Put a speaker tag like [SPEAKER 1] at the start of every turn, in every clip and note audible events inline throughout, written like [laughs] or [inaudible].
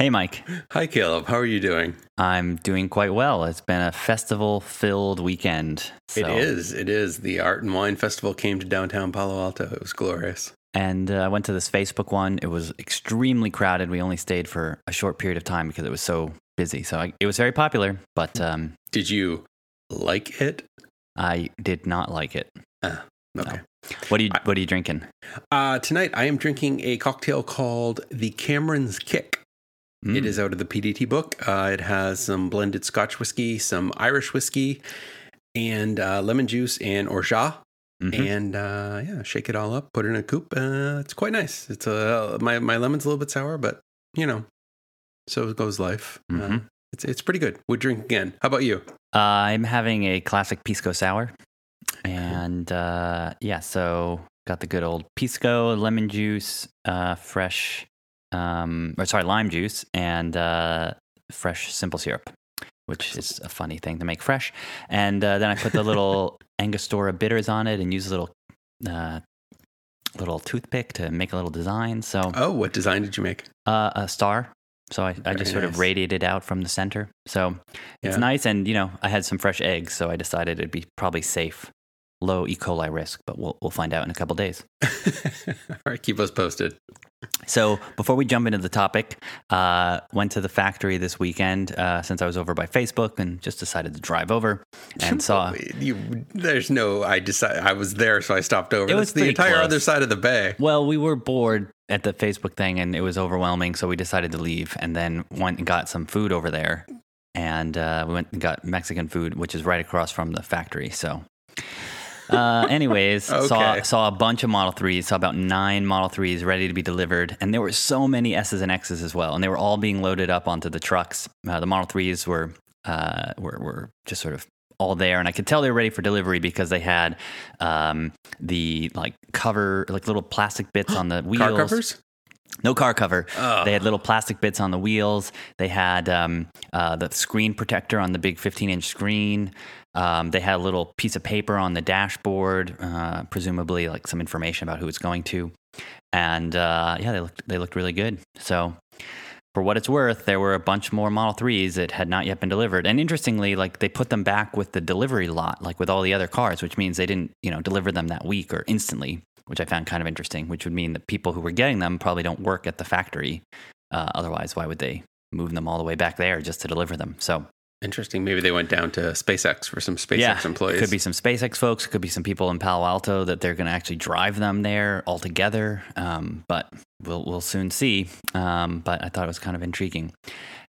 [SPEAKER 1] Hey, Mike.
[SPEAKER 2] Hi, Caleb. How are you doing?
[SPEAKER 1] I'm doing quite well. It's been a festival filled weekend.
[SPEAKER 2] So. It is. It is. The Art and Wine Festival came to downtown Palo Alto. It was glorious.
[SPEAKER 1] And uh, I went to this Facebook one. It was extremely crowded. We only stayed for a short period of time because it was so busy. So I, it was very popular. But um,
[SPEAKER 2] did you like it?
[SPEAKER 1] I did not like it.
[SPEAKER 2] Uh, okay. No.
[SPEAKER 1] What are you What are you drinking?
[SPEAKER 2] Uh, tonight I am drinking a cocktail called the Cameron's Kick. Mm. It is out of the PDT book. Uh, it has some blended Scotch whiskey, some Irish whiskey, and uh, lemon juice and orgeat. Mm-hmm. And uh, yeah, shake it all up, put it in a coupe. Uh, it's quite nice. It's a uh, my my lemon's a little bit sour, but you know, so it goes life. Uh, mm-hmm. it's it's pretty good. Would drink again. How about you?
[SPEAKER 1] I'm having a classic pisco sour, and yeah, so got the good old pisco, lemon juice, fresh um, or sorry, lime juice and uh, fresh simple syrup, which is a funny thing to make fresh. And uh, then I put the little [laughs] Angostura bitters on it and use a little uh, little toothpick to make a little design. So,
[SPEAKER 2] oh, what design did you make?
[SPEAKER 1] Uh, a star. So I, I just sort nice. of radiated out from the center. So it's yeah. nice, and you know, I had some fresh eggs, so I decided it'd be probably safe low E. coli risk, but we'll, we'll find out in a couple days. [laughs]
[SPEAKER 2] All right, keep us posted.
[SPEAKER 1] So before we jump into the topic, uh, went to the factory this weekend uh, since I was over by Facebook and just decided to drive over and saw. [laughs]
[SPEAKER 2] You, there's no. I decided I was there, so I stopped over. It was the entire close. other side of the bay.
[SPEAKER 1] Well, we were bored at the Facebook thing, and it was overwhelming, so we decided to leave, and then went and got some food over there, and uh, we went and got Mexican food, which is right across from the factory. So uh, anyways, [laughs] okay. saw saw a bunch of Model Threes. Saw about nine Model Threes ready to be delivered, and there were so many S's and X's as well, and they were all being loaded up onto the trucks. Uh, the Model Threes were uh, were were just sort of all there, and I could tell they were ready for delivery because they had um, the like cover, like little plastic bits on the [gasps] wheels.
[SPEAKER 2] Car covers.
[SPEAKER 1] No car cover. Oh. They had little plastic bits on the wheels. They had um, uh, the screen protector on the big 15 inch screen. Um, they had a little piece of paper on the dashboard, uh, presumably like some information about who it's going to. And uh, yeah, they looked they looked really good. So for what it's worth, there were a bunch more Model 3s that had not yet been delivered. And interestingly, like they put them back with the delivery lot, like with all the other cars, which means they didn't, you know, deliver them that week or instantly which I found kind of interesting, which would mean that people who were getting them probably don't work at the factory. Uh, otherwise, why would they move them all the way back there just to deliver them? So
[SPEAKER 2] interesting. Maybe they went down to SpaceX for some SpaceX yeah, employees.
[SPEAKER 1] Could be some SpaceX folks. Could be some people in Palo Alto that they're going to actually drive them there altogether. Um, but we'll we'll soon see. Um, but I thought it was kind of intriguing.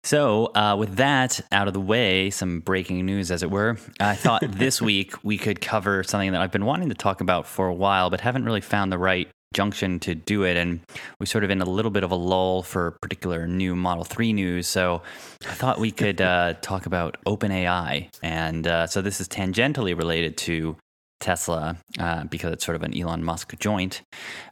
[SPEAKER 1] So, uh, with that out of the way, some breaking news, as it were, I thought [laughs] this week we could cover something that I've been wanting to talk about for a while, but haven't really found the right junction to do it. And we're sort of in a little bit of a lull for particular new Model 3 news. So, I thought we could uh, [laughs] talk about OpenAI. And uh, so, this is tangentially related to Tesla uh, because it's sort of an Elon Musk joint.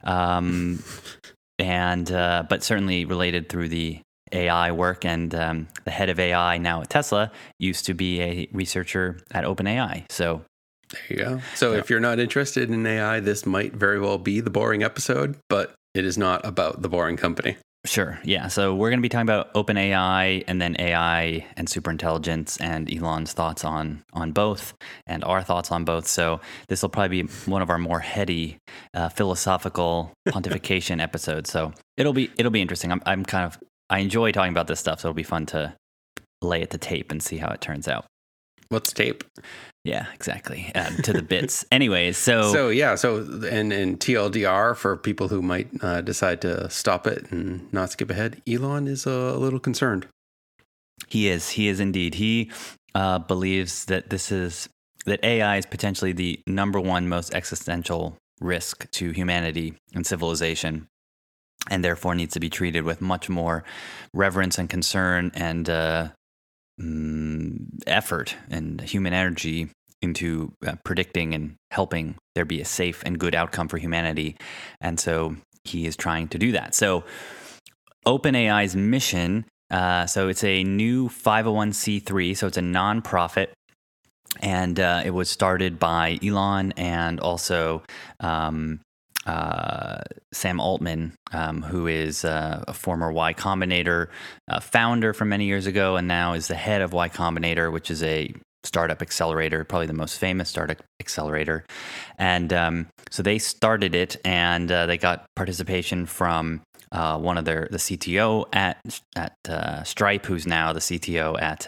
[SPEAKER 1] Um, [laughs] and uh, but certainly related through the AI work, and um, the head of AI now at Tesla used to be a researcher at OpenAI. So
[SPEAKER 2] there you go. So yeah. if you're not interested in AI, this might very well be the boring episode, but it is not about the boring company.
[SPEAKER 1] Sure. Yeah. So we're going to be talking about OpenAI and then AI and superintelligence and Elon's thoughts on on both and our thoughts on both. So this will probably be one of our more heady uh, philosophical [laughs] pontification episodes. So it'll be it'll be interesting. I'm I'm kind of I enjoy talking about this stuff, so it'll be fun to lay it to tape and see how it turns out.
[SPEAKER 2] What's tape?
[SPEAKER 1] Yeah, exactly. Um, to the bits. [laughs] Anyways, so
[SPEAKER 2] so yeah, so and and TLDR for people who might uh, decide to stop it and not skip ahead. Elon is a little concerned.
[SPEAKER 1] He is. He is indeed. He uh, believes that this is that AI is potentially the number one most existential risk to humanity and civilization and therefore needs to be treated with much more reverence and concern and uh, mm, effort and human energy into uh, predicting and helping there be a safe and good outcome for humanity. And so he is trying to do that. So OpenAI's mission. Uh, so it's a new 501c3, so it's a nonprofit and uh, it was started by Elon and also um, uh, Sam Altman, um, who is uh, a former Y Combinator uh, founder from many years ago, and now is the head of Y Combinator, which is a startup accelerator, probably the most famous startup accelerator. And um, so they started it, and uh, they got participation from uh, one of their the CTO at at uh, Stripe, who's now the CTO at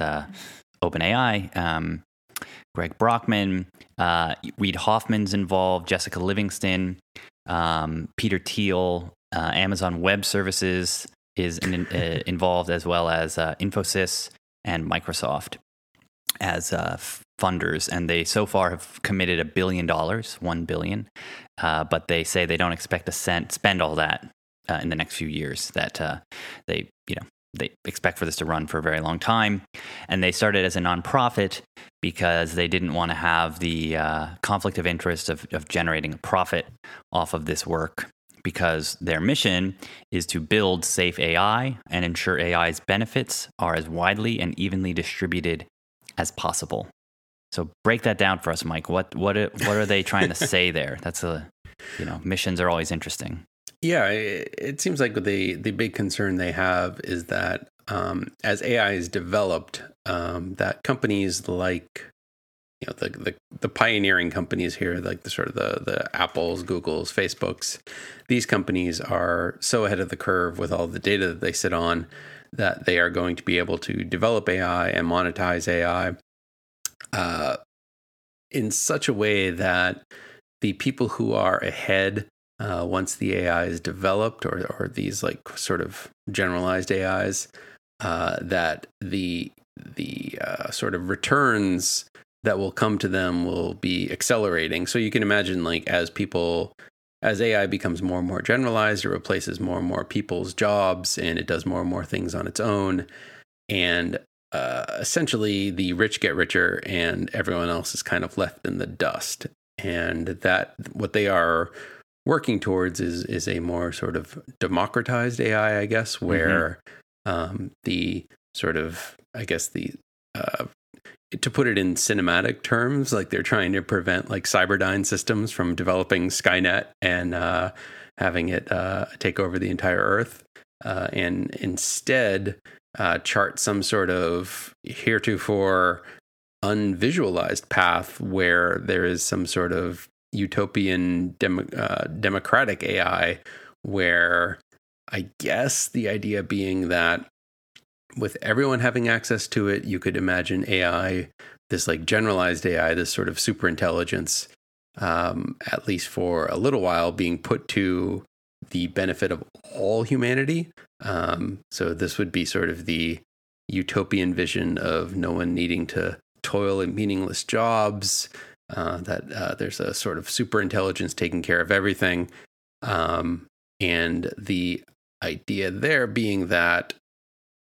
[SPEAKER 1] OpenAI. Um, Greg Brockman, uh, Reid Hoffman's involved, Jessica Livingston, um, Peter Thiel, uh, Amazon Web Services is in, involved, as well as Infosys and Microsoft as uh, funders, and they so far have committed a billion dollars, one billion, uh, but they say they don't expect to spend all that uh, in the next few years. That uh, they, you know, they expect for this to run for a very long time, and they started as a nonprofit because they didn't want to have the uh, conflict of interest of, of generating a profit off of this work because their mission is to build safe AI and ensure AI's benefits are as widely and evenly distributed as possible. So break that down for us, Mike. What what what are they trying to [laughs] say there? That's a you know missions are always interesting.
[SPEAKER 2] Yeah, it seems like the the big concern they have is that um, as AI is developed, um, that companies like you know the, the the pioneering companies here, like the sort of the the Apples, Googles, Facebooks, these companies are so ahead of the curve with all the data that they sit on that they are going to be able to develop AI and monetize AI uh, in such a way that the people who are ahead uh, once the AI is developed, or, or these like sort of generalized AIs, uh, that the the uh, sort of returns that will come to them will be accelerating. So you can imagine, like as people as AI becomes more and more generalized, it replaces more and more people's jobs and it does more and more things on its own. And uh, essentially, the rich get richer and everyone else is kind of left in the dust. And that what they are working towards is is a more sort of democratized AI, I guess, mm-hmm. where mm-hmm. um, the sort of I guess the uh, to put it in cinematic terms, like they're trying to prevent like Cyberdyne systems from developing Skynet and uh, having it uh, take over the entire Earth, uh, and instead uh, chart some sort of heretofore unvisualized path where there is some sort of utopian dem- uh, democratic AI, where I guess the idea being that with everyone having access to it, you could imagine AI, this like generalized AI, this sort of super intelligence, um, at least for a little while, being put to the benefit of all humanity. Um, so this would be sort of the utopian vision of no one needing to toil in meaningless jobs. Uh, that uh, there's a sort of super intelligence taking care of everything, um, and the idea there being that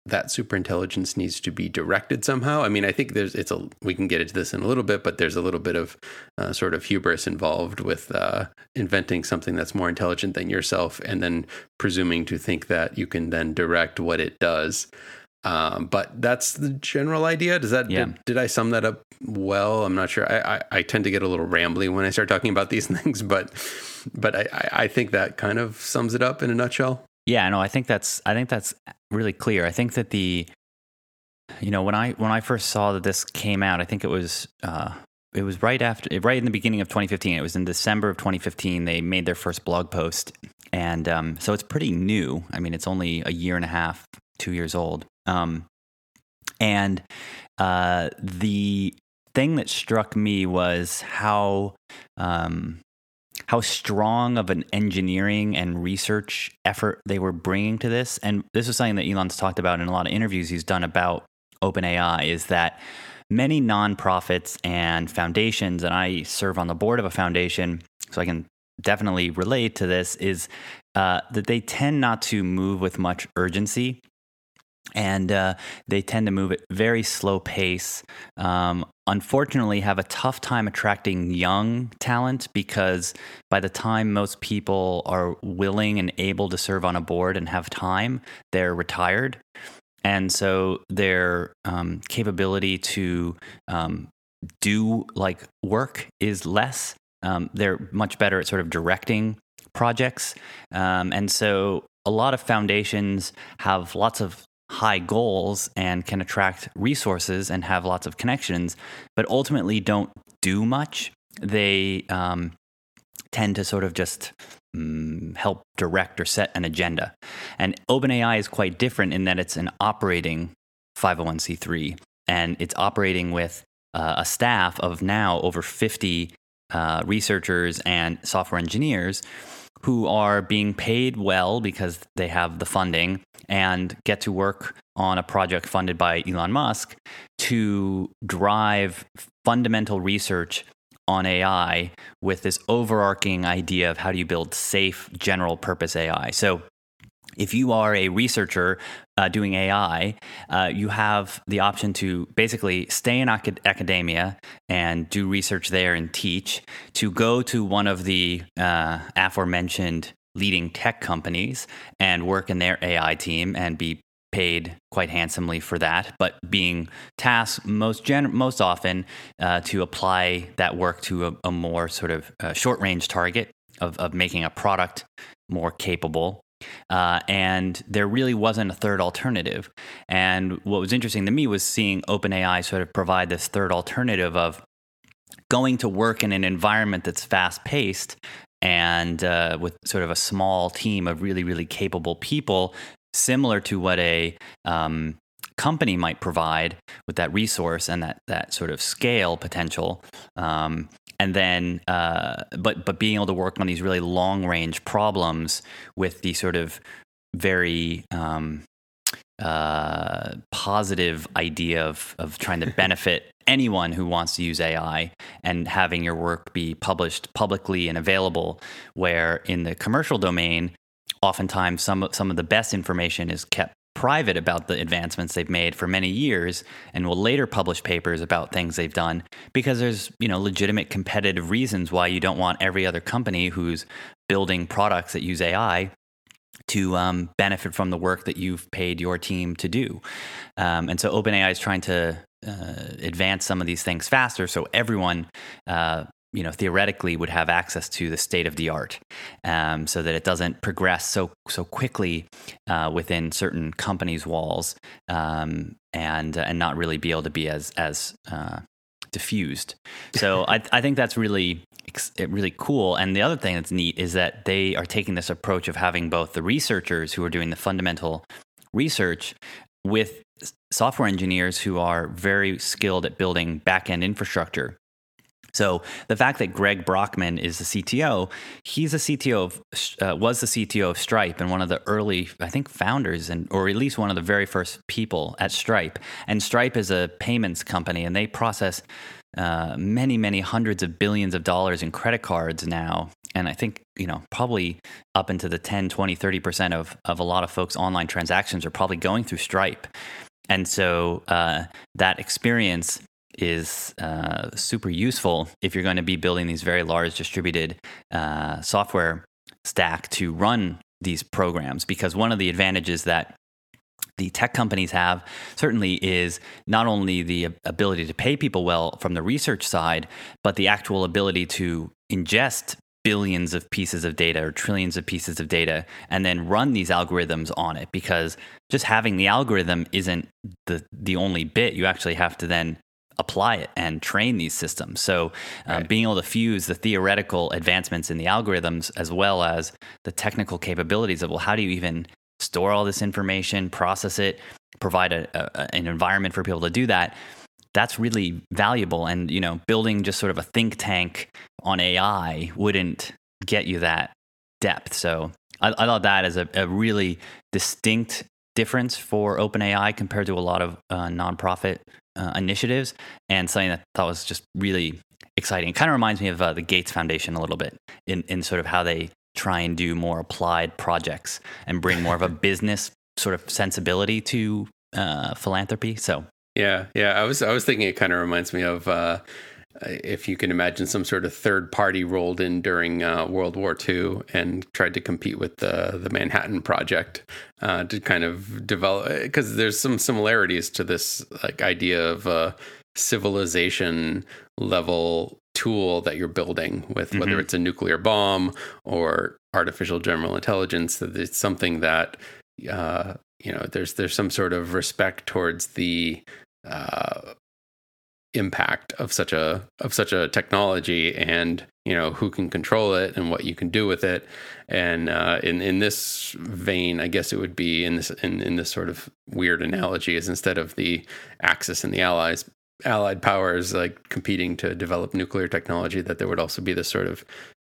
[SPEAKER 2] that super intelligence needs to be directed somehow. I mean, I think there's it's a we can get into this in a little bit, but there's a little bit of uh, sort of hubris involved with uh, inventing something that's more intelligent than yourself, and then presuming to think that you can then direct what it does. Um, but that's the general idea. Does that yeah. did, did, I sum that up well? I'm not sure. I, I, I tend to get a little rambly when I start talking about these [laughs] things, but but I, I think that kind of sums it up in a nutshell.
[SPEAKER 1] Yeah, no, I think that's I think that's really clear. I think that the you know when I when I first saw that this came out, I think it was uh, it was right after right in the beginning of 2015. It was in December of 2015. They made their first blog post, and um, so it's pretty new. I mean, it's only a year and a half, two years old. Um, and uh, the thing that struck me was how um, how strong of an engineering and research effort they were bringing to this. And this is something that Elon's talked about in a lot of interviews he's done about OpenAI is that many nonprofits and foundations, and I serve on the board of a foundation, so I can definitely relate to this, is uh, that they tend not to move with much urgency and uh, they tend to move at very slow pace. Um, unfortunately, have a tough time attracting young talent because by the time most people are willing and able to serve on a board and have time, they're retired, and so their um, capability to um, do like work is less. Um, they're much better at sort of directing projects. Um, and so a lot of foundations have lots of high goals and can attract resources and have lots of connections, but ultimately don't do much. They um, tend to sort of just um, help direct or set an agenda. And OpenAI is quite different in that it's an operating 501c3 and it's operating with uh, a staff of now over 50 uh, researchers and software engineers who are being paid well because they have the funding and get to work on a project funded by Elon Musk to drive fundamental research on AI with this overarching idea of how do you build safe general purpose AI. So if you are a researcher uh, doing AI, uh, you have the option to basically stay in acad- academia and do research there and teach, to go to one of the uh, aforementioned leading tech companies and work in their AI team and be paid quite handsomely for that, but being tasked most gen- most often uh, to apply that work to a, a more sort of uh, short range target of, of making a product more capable uh, and there really wasn't a third alternative. And what was interesting to me was seeing OpenAI sort of provide this third alternative of going to work in an environment that's fast paced and uh, with sort of a small team of really, really capable people, similar to what a um, company might provide with that resource and that that sort of scale potential. Um, and then uh, but but being able to work on these really long range problems with the sort of very um, uh, positive idea of of trying to [laughs] benefit anyone who wants to use AI and having your work be published publicly and available. Where in the commercial domain, oftentimes some some of the best information is kept private about the advancements they've made for many years and will later publish papers about things they've done because there's you know legitimate competitive reasons why you don't want every other company who's building products that use AI to um, benefit from the work that you've paid your team to do. Um, and so OpenAI is trying to uh, advance some of these things faster so everyone uh, you know theoretically would have access to the state of the art um, so that it doesn't progress so so quickly uh, within certain companies walls um, and uh, and not really be able to be as as uh, diffused. So [laughs] I, I think that's really really cool. And the other thing that's neat is that they are taking this approach of having both the researchers who are doing the fundamental research with software engineers who are very skilled at building back-end infrastructure so the fact that Greg Brockman is the CTO, he's a CTO of uh, was the CTO of Stripe and one of the early, I think, founders and or at least one of the very first people at Stripe. And Stripe is a payments company, and they process uh, many, many hundreds of billions of dollars in credit cards now. And I think, you know, probably up into the 10, 20, 30% of, of a lot of folks' online transactions are probably going through Stripe. And so uh, that experience is uh, super useful if you're going to be building these very large distributed uh, software stack to run these programs. Because one of the advantages that the tech companies have certainly is not only the ability to pay people well from the research side, but the actual ability to ingest billions of pieces of data or trillions of pieces of data and then run these algorithms on it because just having the algorithm isn't the the only bit you actually have to then apply it and train these systems. So, um, right. being able to fuse the theoretical advancements in the algorithms as well as the technical capabilities of, well, how do you even store all this information, process it, provide a, a, an environment for people to do that? That's really valuable. And, you know, building just sort of a think tank on AI wouldn't get you that depth. So, I, I thought that is a, a really distinct difference for OpenAI compared to a lot of uh, nonprofit uh, initiatives, and something that I thought was just really exciting. It kind of reminds me of uh, the Gates Foundation a little bit in, in sort of how they try and do more applied projects and bring more of a [laughs] business sort of sensibility to uh, philanthropy. So
[SPEAKER 2] yeah, yeah, I was I was thinking it kind of reminds me of uh, if you can imagine some sort of third party rolled in during uh, World War II and tried to compete with the the Manhattan Project uh, to kind of develop because there's some similarities to this like idea of a civilization level tool that you're building with mm-hmm. whether it's a nuclear bomb or artificial general intelligence that it's something that uh, you know there's there's some sort of respect towards the uh, impact of such a of such a technology and you know who can control it and what you can do with it. And uh, in in this vein I guess it would be in this in, in this sort of weird analogy is instead of the Axis and the Allies allied powers like competing to develop nuclear technology that there would also be this sort of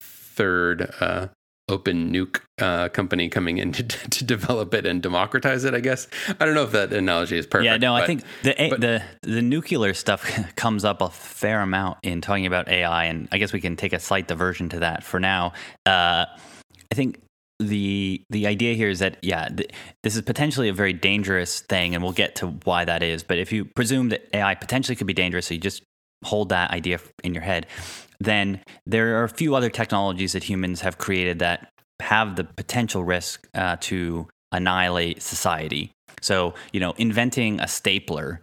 [SPEAKER 2] third uh, open nuke uh, company coming in to, [laughs] to develop it and democratize it. I guess I don't know if that analogy is perfect.
[SPEAKER 1] Yeah, no, but, I think the but, the the nuclear stuff [laughs] comes up a fair amount in talking about AI, and I guess we can take a slight diversion to that for now. Uh, I think the the idea here is that yeah, th- this is potentially a very dangerous thing, and we'll get to why that is. But if you presume that AI potentially could be dangerous, so you just hold that idea in your head then there are a few other technologies that humans have created that have the potential risk uh, to annihilate society. So, you know, inventing a stapler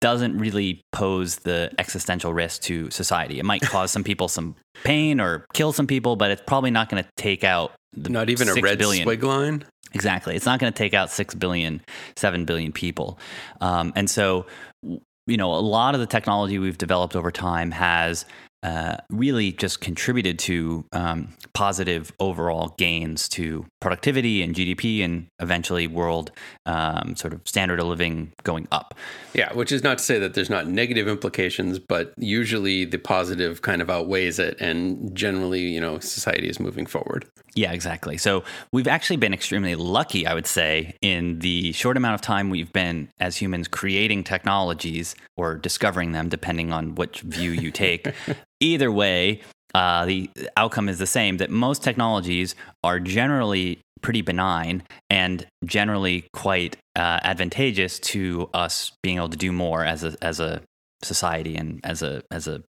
[SPEAKER 1] doesn't really pose the existential risk to society. It might cause some people some pain or kill some people, but it's probably not going to take out
[SPEAKER 2] the not even a red billion. swig line.
[SPEAKER 1] Exactly, it's not going to take out six billion, seven billion people, um, and so you know a lot of the technology we've developed over time has uh, really just contributed to um, positive overall gains to productivity and GDP and eventually world um, sort of standard of living going up.
[SPEAKER 2] Yeah, which is not to say that there's not negative implications, but usually the positive kind of outweighs it, and generally, you know, society is moving forward.
[SPEAKER 1] Yeah, exactly. So we've actually been extremely lucky, I would say, in the short amount of time we've been as humans creating technologies or discovering them, depending on which view you take. [laughs] Either way, uh, the outcome is the same that most technologies are generally pretty benign and generally quite uh, advantageous to us being able to do more as a, as a society and as a, as a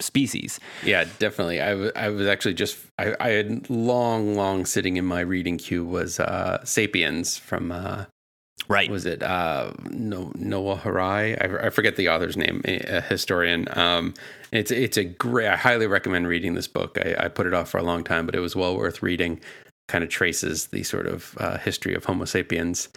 [SPEAKER 1] species.
[SPEAKER 2] Yeah, definitely. I, w- I was actually just, I, I had long, long sitting in my reading queue was uh, Sapiens from uh,
[SPEAKER 1] Right.
[SPEAKER 2] Was it uh, no, Noah Harari? I, I, forget the author's name, a historian. Um, it's it's a great. I highly recommend reading this book. I, I, put it off for a long time, but it was well worth reading. Kind of traces the sort of uh, history of Homo sapiens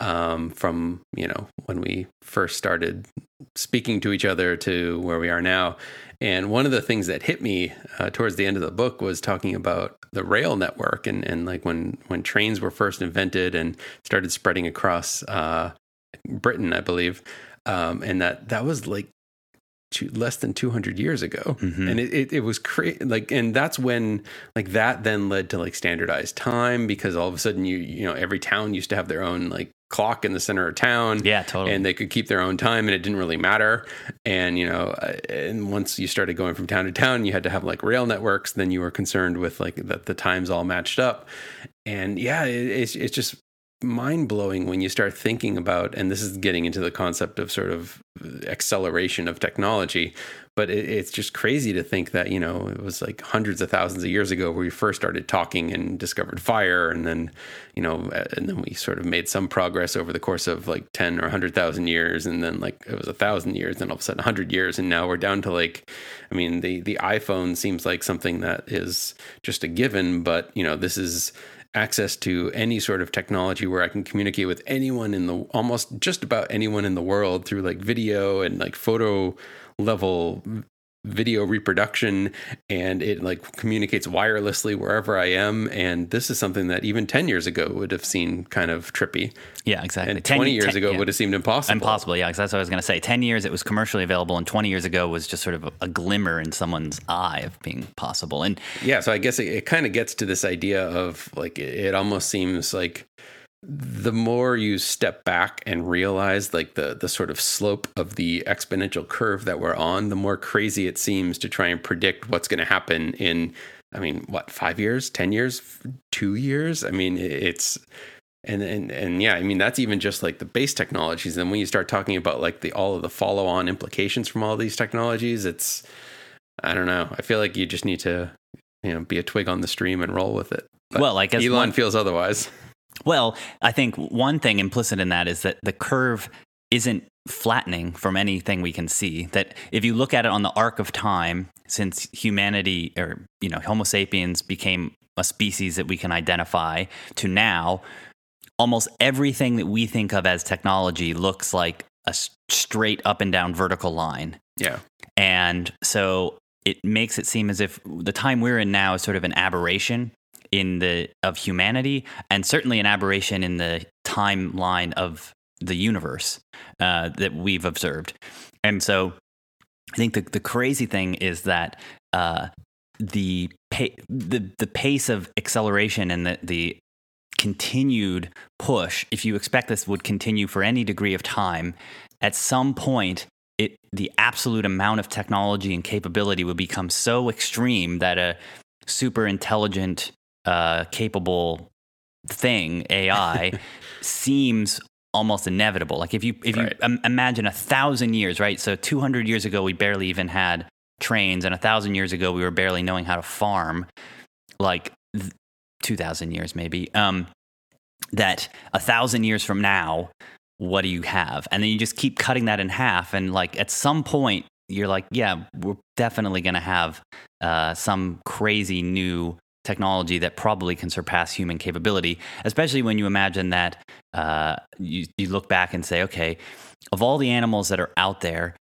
[SPEAKER 2] um, from you know when we first started speaking to each other to where we are now. And one of the things that hit me uh, towards the end of the book was talking about the rail network and, and like when, when trains were first invented and started spreading across uh, Britain, I believe. Um, and that that was like two, less than 200 years ago. Mm-hmm. and it, it, it was crazy like and that's when like that then led to like standardized time because all of a sudden you you know every town used to have their own like clock in the center of town.
[SPEAKER 1] Yeah totally.
[SPEAKER 2] And they could keep their own time and it didn't really matter. And you know uh, and once you started going from town to town you had to have like rail networks. Then you were concerned with like that the times all matched up. And yeah it, it's, it's just mind blowing when you start thinking about, and this is getting into the concept of sort of acceleration of technology, but it, it's just crazy to think that, you know, it was like hundreds of thousands of years ago where we first started talking and discovered fire. And then, you know, and then we sort of made some progress over the course of like 10 or 100,000 years. And then like it was a thousand years, and all of a sudden 100 years. And now we're down to like, I mean, the, the iPhone seems like something that is just a given, but, you know, this is, access to any sort of technology where I can communicate with anyone in the almost just about anyone in the world through like video and like photo level video reproduction and it like communicates wirelessly wherever I am. And this is something that even 10 years ago would have seemed kind of trippy.
[SPEAKER 1] Yeah, exactly.
[SPEAKER 2] And 20 years 10, ago yeah. would have seemed impossible.
[SPEAKER 1] Impossible, yeah, because that's what I was going to say. 10 years it was commercially available, and 20 years ago was just sort of a, a glimmer in someone's eye of being possible. And
[SPEAKER 2] yeah, so I guess it, it kind of gets to this idea of like, it, it almost seems like the more you step back and realize like the the sort of slope of the exponential curve that we're on, the more crazy it seems to try and predict what's going to happen in I mean, what, 5 years, 10 years, 2 years? I mean, it's and and and yeah, I mean that's even just like the base technologies. And when you start talking about like the all of the follow-on implications from all these technologies, it's I don't know. I feel like you just need to you know be a twig on the stream and roll with it.
[SPEAKER 1] But well, like
[SPEAKER 2] Elon one, feels otherwise.
[SPEAKER 1] Well, I think one thing implicit in that is that the curve isn't flattening from anything we can see. That if you look at it on the arc of time, since humanity or you know Homo sapiens became a species that we can identify to now, almost everything that we think of as technology looks like a straight up and down vertical line.
[SPEAKER 2] Yeah.
[SPEAKER 1] And so it makes it seem as if the time we're in now is sort of an aberration in the of humanity and certainly an aberration in the timeline of the universe uh, that we've observed. And so I think the, the crazy thing is that uh, the, pa- the the pace of acceleration and the, the continued push, if you expect this would continue for any degree of time, at some point it the absolute amount of technology and capability would become so extreme that a super intelligent, uh, capable thing AI [laughs] seems almost inevitable. Like if you if right. you um, imagine a thousand years, right? So two hundred years ago, we barely even had trains, and a thousand years ago, we were barely knowing how to farm. Like th- two thousand years, maybe. Um, that a thousand years from now, what do you have? And then you just keep cutting that in half, and like at some point, you're like, yeah, we're definitely going to have uh, some crazy new technology that probably can surpass human capability, especially when you imagine that uh, you, you look back and say, okay, of all the animals that are out there,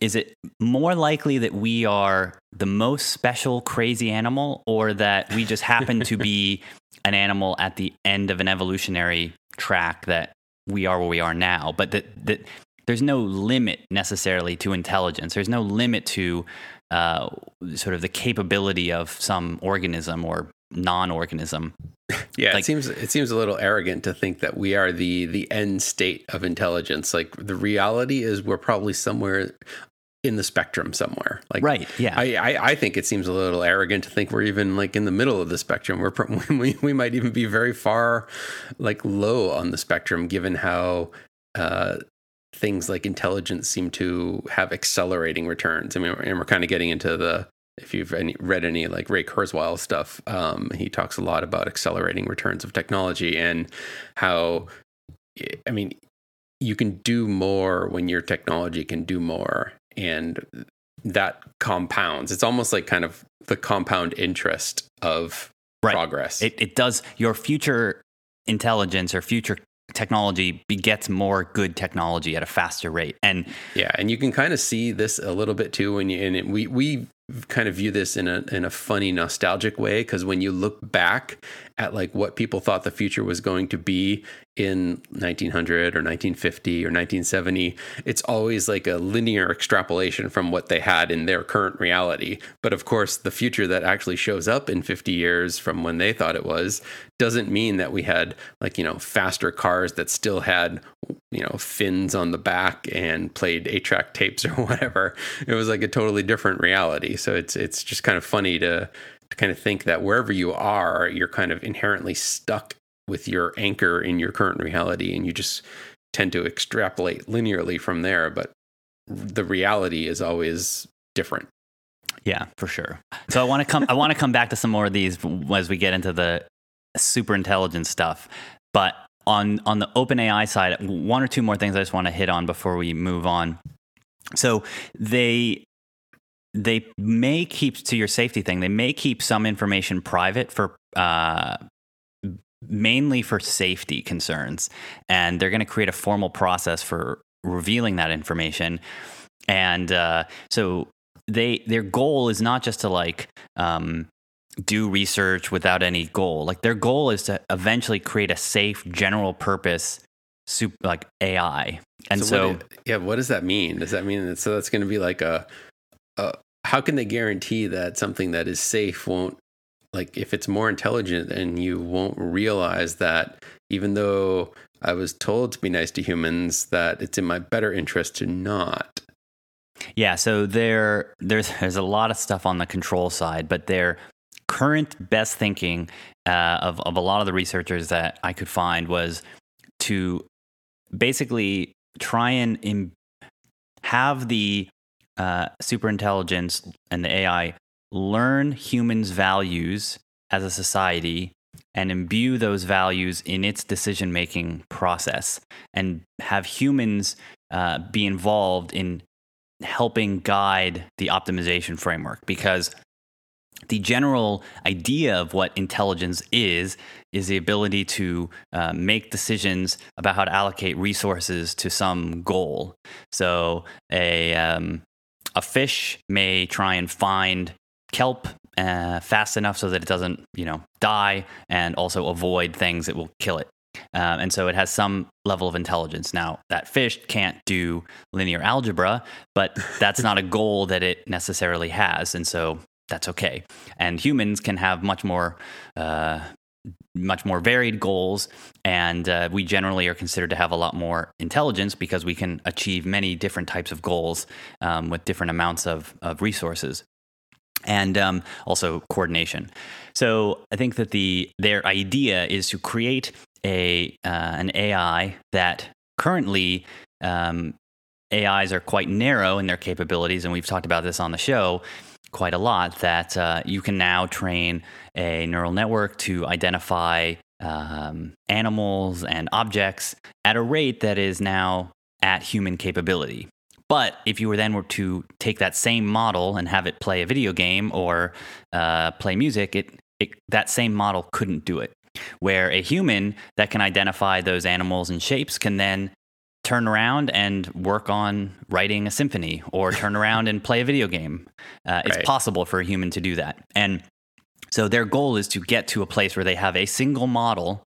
[SPEAKER 1] is it more likely that we are the most special, crazy animal, or that we just happen to be [laughs] an animal at the end of an evolutionary track that we are where we are now, but that, that there's no limit necessarily to intelligence. There's no limit to uh, sort of the capability of some organism or non-organism. [laughs]
[SPEAKER 2] Yeah, like, it seems it seems a little arrogant to think that we are the the end state of intelligence. Like the reality is, we're probably somewhere in the spectrum somewhere. Like
[SPEAKER 1] right, yeah.
[SPEAKER 2] I, I, I think it seems a little arrogant to think we're even like in the middle of the spectrum. We're [laughs] we we might even be very far like low on the spectrum, given how uh, things like intelligence seem to have accelerating returns. I mean, and we're kind of getting into the if you've any, read any like Ray Kurzweil stuff, um, he talks a lot about accelerating returns of technology and how, I mean, you can do more when your technology can do more, and that compounds. It's almost like kind of the compound interest of right. progress.
[SPEAKER 1] It, it does. Your future intelligence or future technology begets more good technology at a faster rate. And
[SPEAKER 2] yeah and you can kind of see this a little bit too when you and it, we we kind of view this in a in a funny nostalgic way because when you look back at like what people thought the future was going to be in 1900 or 1950 or 1970 it's always like a linear extrapolation from what they had in their current reality. But of course the future that actually shows up in 50 years from when they thought it was doesn't mean that we had like you know faster cars that still had you know fins on the back and played 8 track tapes [laughs] or whatever. It was like a totally different reality. So it's it's just kind of funny to to kind of think that wherever you are, you're kind of inherently stuck with your anchor in your current reality, and you just tend to extrapolate linearly from there. But the reality is always different.
[SPEAKER 1] Yeah, for sure. So I want to come. I want to come back to some more of these as we get into the super intelligent stuff. But on on the OpenAI side, one or two more things I just want to hit on before we move on. So they they may keep to your safety thing. They may keep some information private for uh, mainly for safety concerns, and they're going to create a formal process for revealing that information. And uh, so they their goal is not just to like um, do research without any goal. Like their goal is to eventually create a safe general purpose super, like AI. And so, so
[SPEAKER 2] what, yeah, what does that mean? Does that mean that so that's going to be like a uh, how can they guarantee that something that is safe won't like if it's more intelligent and you won't realize that even though I was told to be nice to humans that it's in my better interest to not.
[SPEAKER 1] Yeah, so there there's [laughs] there's a lot of stuff on the control side, but their current best thinking uh, of of a lot of the researchers that I could find was to basically try and Im- have the uh, superintelligence and the AI learn humans' values as a society and imbue those values in its decision making process and have humans uh, be involved in helping guide the optimization framework because the general idea of what intelligence is is the ability to uh, make decisions about how to allocate resources to some goal. So a um, a fish may try and find kelp uh, fast enough so that it doesn't, you know, die, and also avoid things that will kill it. Um, and so it has some level of intelligence. Now, that fish can't do linear algebra, but that's not a [laughs] goal that it necessarily has. And so that's okay. And humans can have much more. Uh, much more varied goals, and uh, we generally are considered to have a lot more intelligence because we can achieve many different types of goals um, with different amounts of, of resources and um, also coordination. So I think that the their idea is to create a uh, an AI that currently um, AIs are quite narrow in their capabilities, and we've talked about this on the show quite a lot. That uh, you can now train a neural network to identify um, animals and objects at a rate that is now at human capability. But if you were then were to take that same model and have it play a video game or uh, play music, it, it that same model couldn't do it. Where a human that can identify those animals and shapes can then turn around and work on writing a symphony or [laughs] turn around and play a video game. Uh, it's possible for a human to do that. And so their goal is to get to a place where they have a single model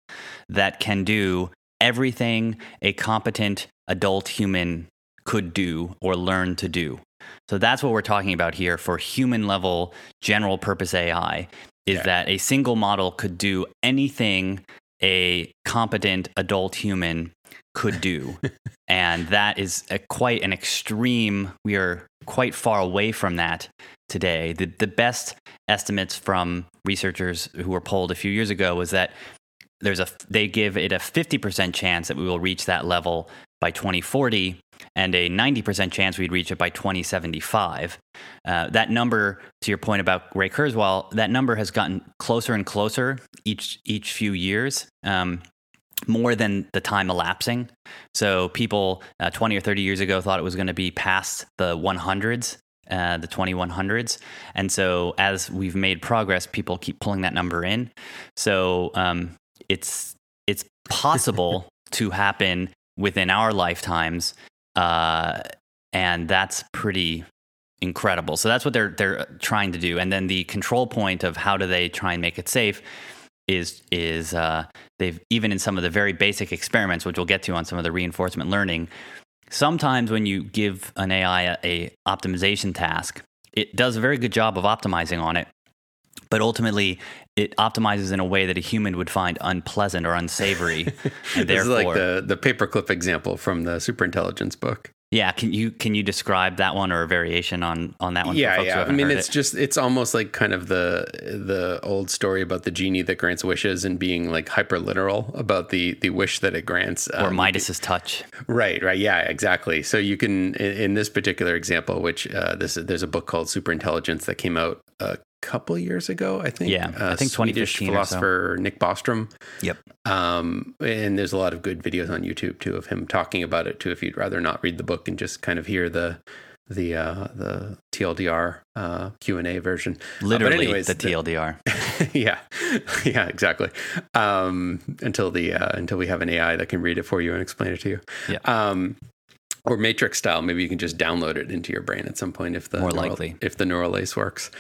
[SPEAKER 1] that can do everything a competent adult human could do or learn to do. So that's what we're talking about here for human level general purpose AI is yeah. that a single model could do anything a competent adult human could do. [laughs] and that is a, quite an extreme. We are quite far away from that today. The, the best estimates from researchers who were polled a few years ago was that there's a they give it a 50% chance that we will reach that level by 2040 and a 90% chance we'd reach it by 2075. Uh, that number, to your point about Ray Kurzweil, that number has gotten closer and closer each each few years. Um, more than the time elapsing. So people uh, 20 or 30 years ago thought it was going to be past the 100s, uh, the 2100s. And so as we've made progress, people keep pulling that number in. So um, it's it's possible [laughs] to happen within our lifetimes, uh, and that's pretty incredible. So that's what they're they're trying to do. And then the control point of how do they try and make it safe is is uh, they've even in some of the very basic experiments, which we'll get to on some of the reinforcement learning. Sometimes when you give an AI a, a optimization task, it does a very good job of optimizing on it, but ultimately it optimizes in a way that a human would find unpleasant or unsavory. [laughs]
[SPEAKER 2] and this is like the the paperclip example from the superintelligence book.
[SPEAKER 1] Yeah, can you can you describe that one or a variation on on that one?
[SPEAKER 2] Yeah, yeah. I mean, it's it? just it's almost like kind of the the old story about the genie that grants wishes and being like hyper literal about the the wish that it grants,
[SPEAKER 1] or um, Midas's touch.
[SPEAKER 2] Right, right. Yeah, exactly. So you can in, in this particular example, which uh, this there's a book called Superintelligence that came out a couple years ago, I think.
[SPEAKER 1] Yeah, uh, I think Swedish
[SPEAKER 2] philosopher so. Nick Bostrom.
[SPEAKER 1] Yep.
[SPEAKER 2] Um, and there's a lot of good videos on YouTube too of him talking about it too. If you'd rather not read the book and just kind of hear the the uh, the TLDR uh, Q and A version.
[SPEAKER 1] Literally, uh, anyways, the TLDR.
[SPEAKER 2] The, [laughs] yeah, [laughs] yeah, exactly. Um, until the uh, until we have an AI that can read it for you and explain it to you.
[SPEAKER 1] Yeah.
[SPEAKER 2] Um, or matrix style maybe you can just download it into your brain at some point if the
[SPEAKER 1] more
[SPEAKER 2] neural,
[SPEAKER 1] likely
[SPEAKER 2] if the neural lace works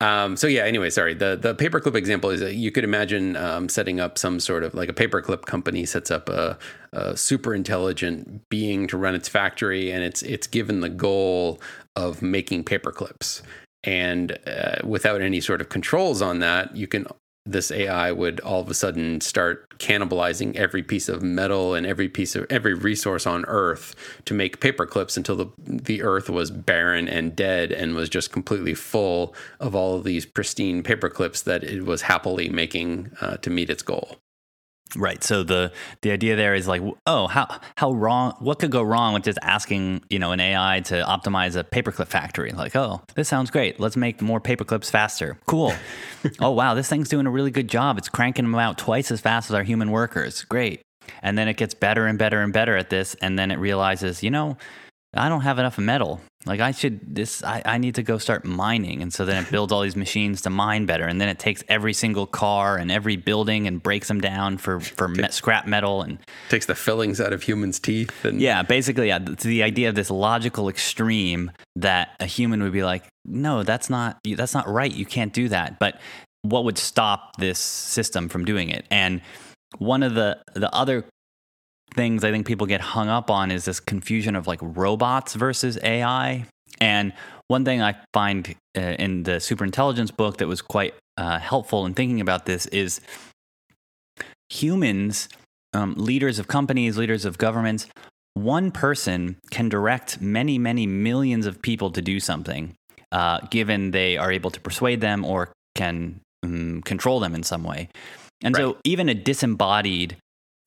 [SPEAKER 2] um, so yeah, anyway, sorry. The the paperclip example is you could imagine um, setting up some sort of like a paperclip company sets up a, a, super intelligent being to run its factory, and it's it's given the goal of making paperclips. And uh, without any sort of controls on that, you can this AI would all of a sudden start cannibalizing every piece of metal and every piece of every resource on Earth to make paper clips until the the Earth was barren and dead and was just completely full of all of these pristine paper clips that it was happily making uh, to meet its goal.
[SPEAKER 1] Right. So the the idea there is like, oh, how how wrong? What could go wrong with just asking you know an AI to optimize a paperclip factory? Like, oh, this sounds great. Let's make more paperclips faster. Cool. [laughs] oh wow, this thing's doing a really good job. It's cranking them out twice as fast as our human workers. Great. And then it gets better and better and better at this, and then it realizes, you know, I don't have enough metal. Like I should this I, I need to go start mining. And so then it builds all these machines to mine better. And then it takes every single car and every building and breaks them down for for me- scrap metal and
[SPEAKER 2] Takes the fillings out of humans' teeth and
[SPEAKER 1] yeah basically yeah the idea of this logical extreme that a human would be like no that's not that's not right. You can't do that. But what would stop this system from doing it? And one of the the other things I think people get hung up on is this confusion of like robots versus AI. And one thing I find uh, in the superintelligence book that was quite uh, helpful in thinking about this is humans, um, leaders of companies, leaders of governments, one person can direct many, many millions of people to do something, uh, given they are able to persuade them or can um, control them in some way. And right. so, even a disembodied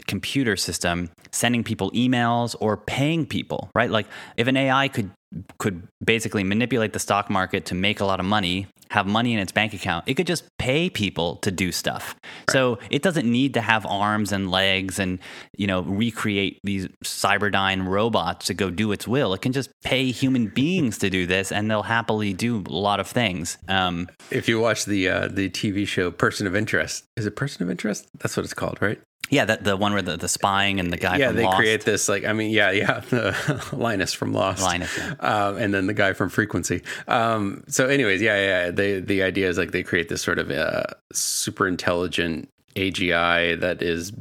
[SPEAKER 1] computer system sending people emails or paying people, right? Like if an AI could could basically manipulate the stock market to make a lot of money, have money in its bank account, it could just pay people to do stuff. Right. So it doesn't need to have arms and legs and, you know, recreate these Cyberdyne robots to go do its will. It can just pay human [laughs] beings to do this and they'll happily do a lot of things. Um,
[SPEAKER 2] if you watch the uh, the TV show Person of Interest, is it Person of Interest? That's what it's called, right?
[SPEAKER 1] Yeah, that the one where the, the spying and the guy.
[SPEAKER 2] Yeah, they
[SPEAKER 1] Lost.
[SPEAKER 2] create this like I mean, yeah, yeah, [laughs] the Linus from Lost,
[SPEAKER 1] Linus, yeah.
[SPEAKER 2] um, and then the guy from Frequency. Um, so, anyways, yeah, yeah, the the idea is like they create this sort of uh, super intelligent AGI that is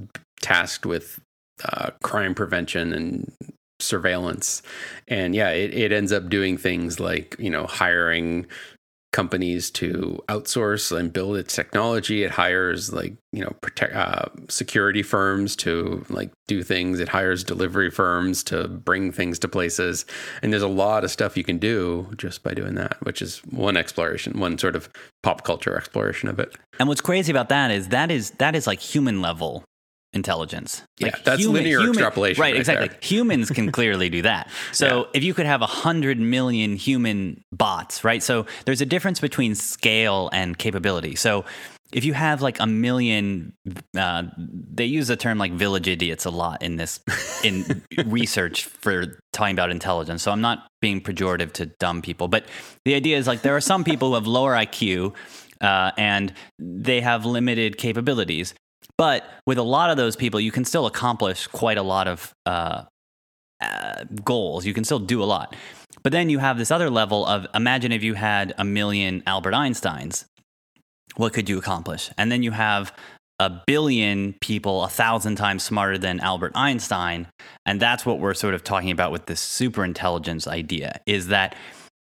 [SPEAKER 2] tasked with uh, crime prevention and surveillance, and yeah, it, it ends up doing things like you know hiring companies to outsource and build its technology. It hires like you know protect uh, security firms to like do things. It hires delivery firms to bring things to places. And there's a lot of stuff you can do just by doing that, which is one exploration, one sort of pop culture exploration of it.
[SPEAKER 1] And what's crazy about that is that is that is like human level intelligence.
[SPEAKER 2] Like yeah, that's human, linear human, extrapolation.
[SPEAKER 1] Right,
[SPEAKER 2] right
[SPEAKER 1] exactly.
[SPEAKER 2] There.
[SPEAKER 1] Humans can [laughs] clearly do that. So yeah. if you could have a hundred million human bots, right? So there's a difference between scale and capability. So if you have like a million, uh, they use the term like village idiots a lot in this in [laughs] research for talking about intelligence. So I'm not being pejorative to dumb people, but the idea is like there are some people who have lower IQ uh, and they have limited capabilities. But with a lot of those people, you can still accomplish quite a lot of uh, uh, goals. You can still do a lot. But then you have this other level of imagine if you had a million Albert Einsteins, what could you accomplish? And then you have a billion people a thousand times smarter than Albert Einstein. And that's what we're sort of talking about with this super intelligence idea is that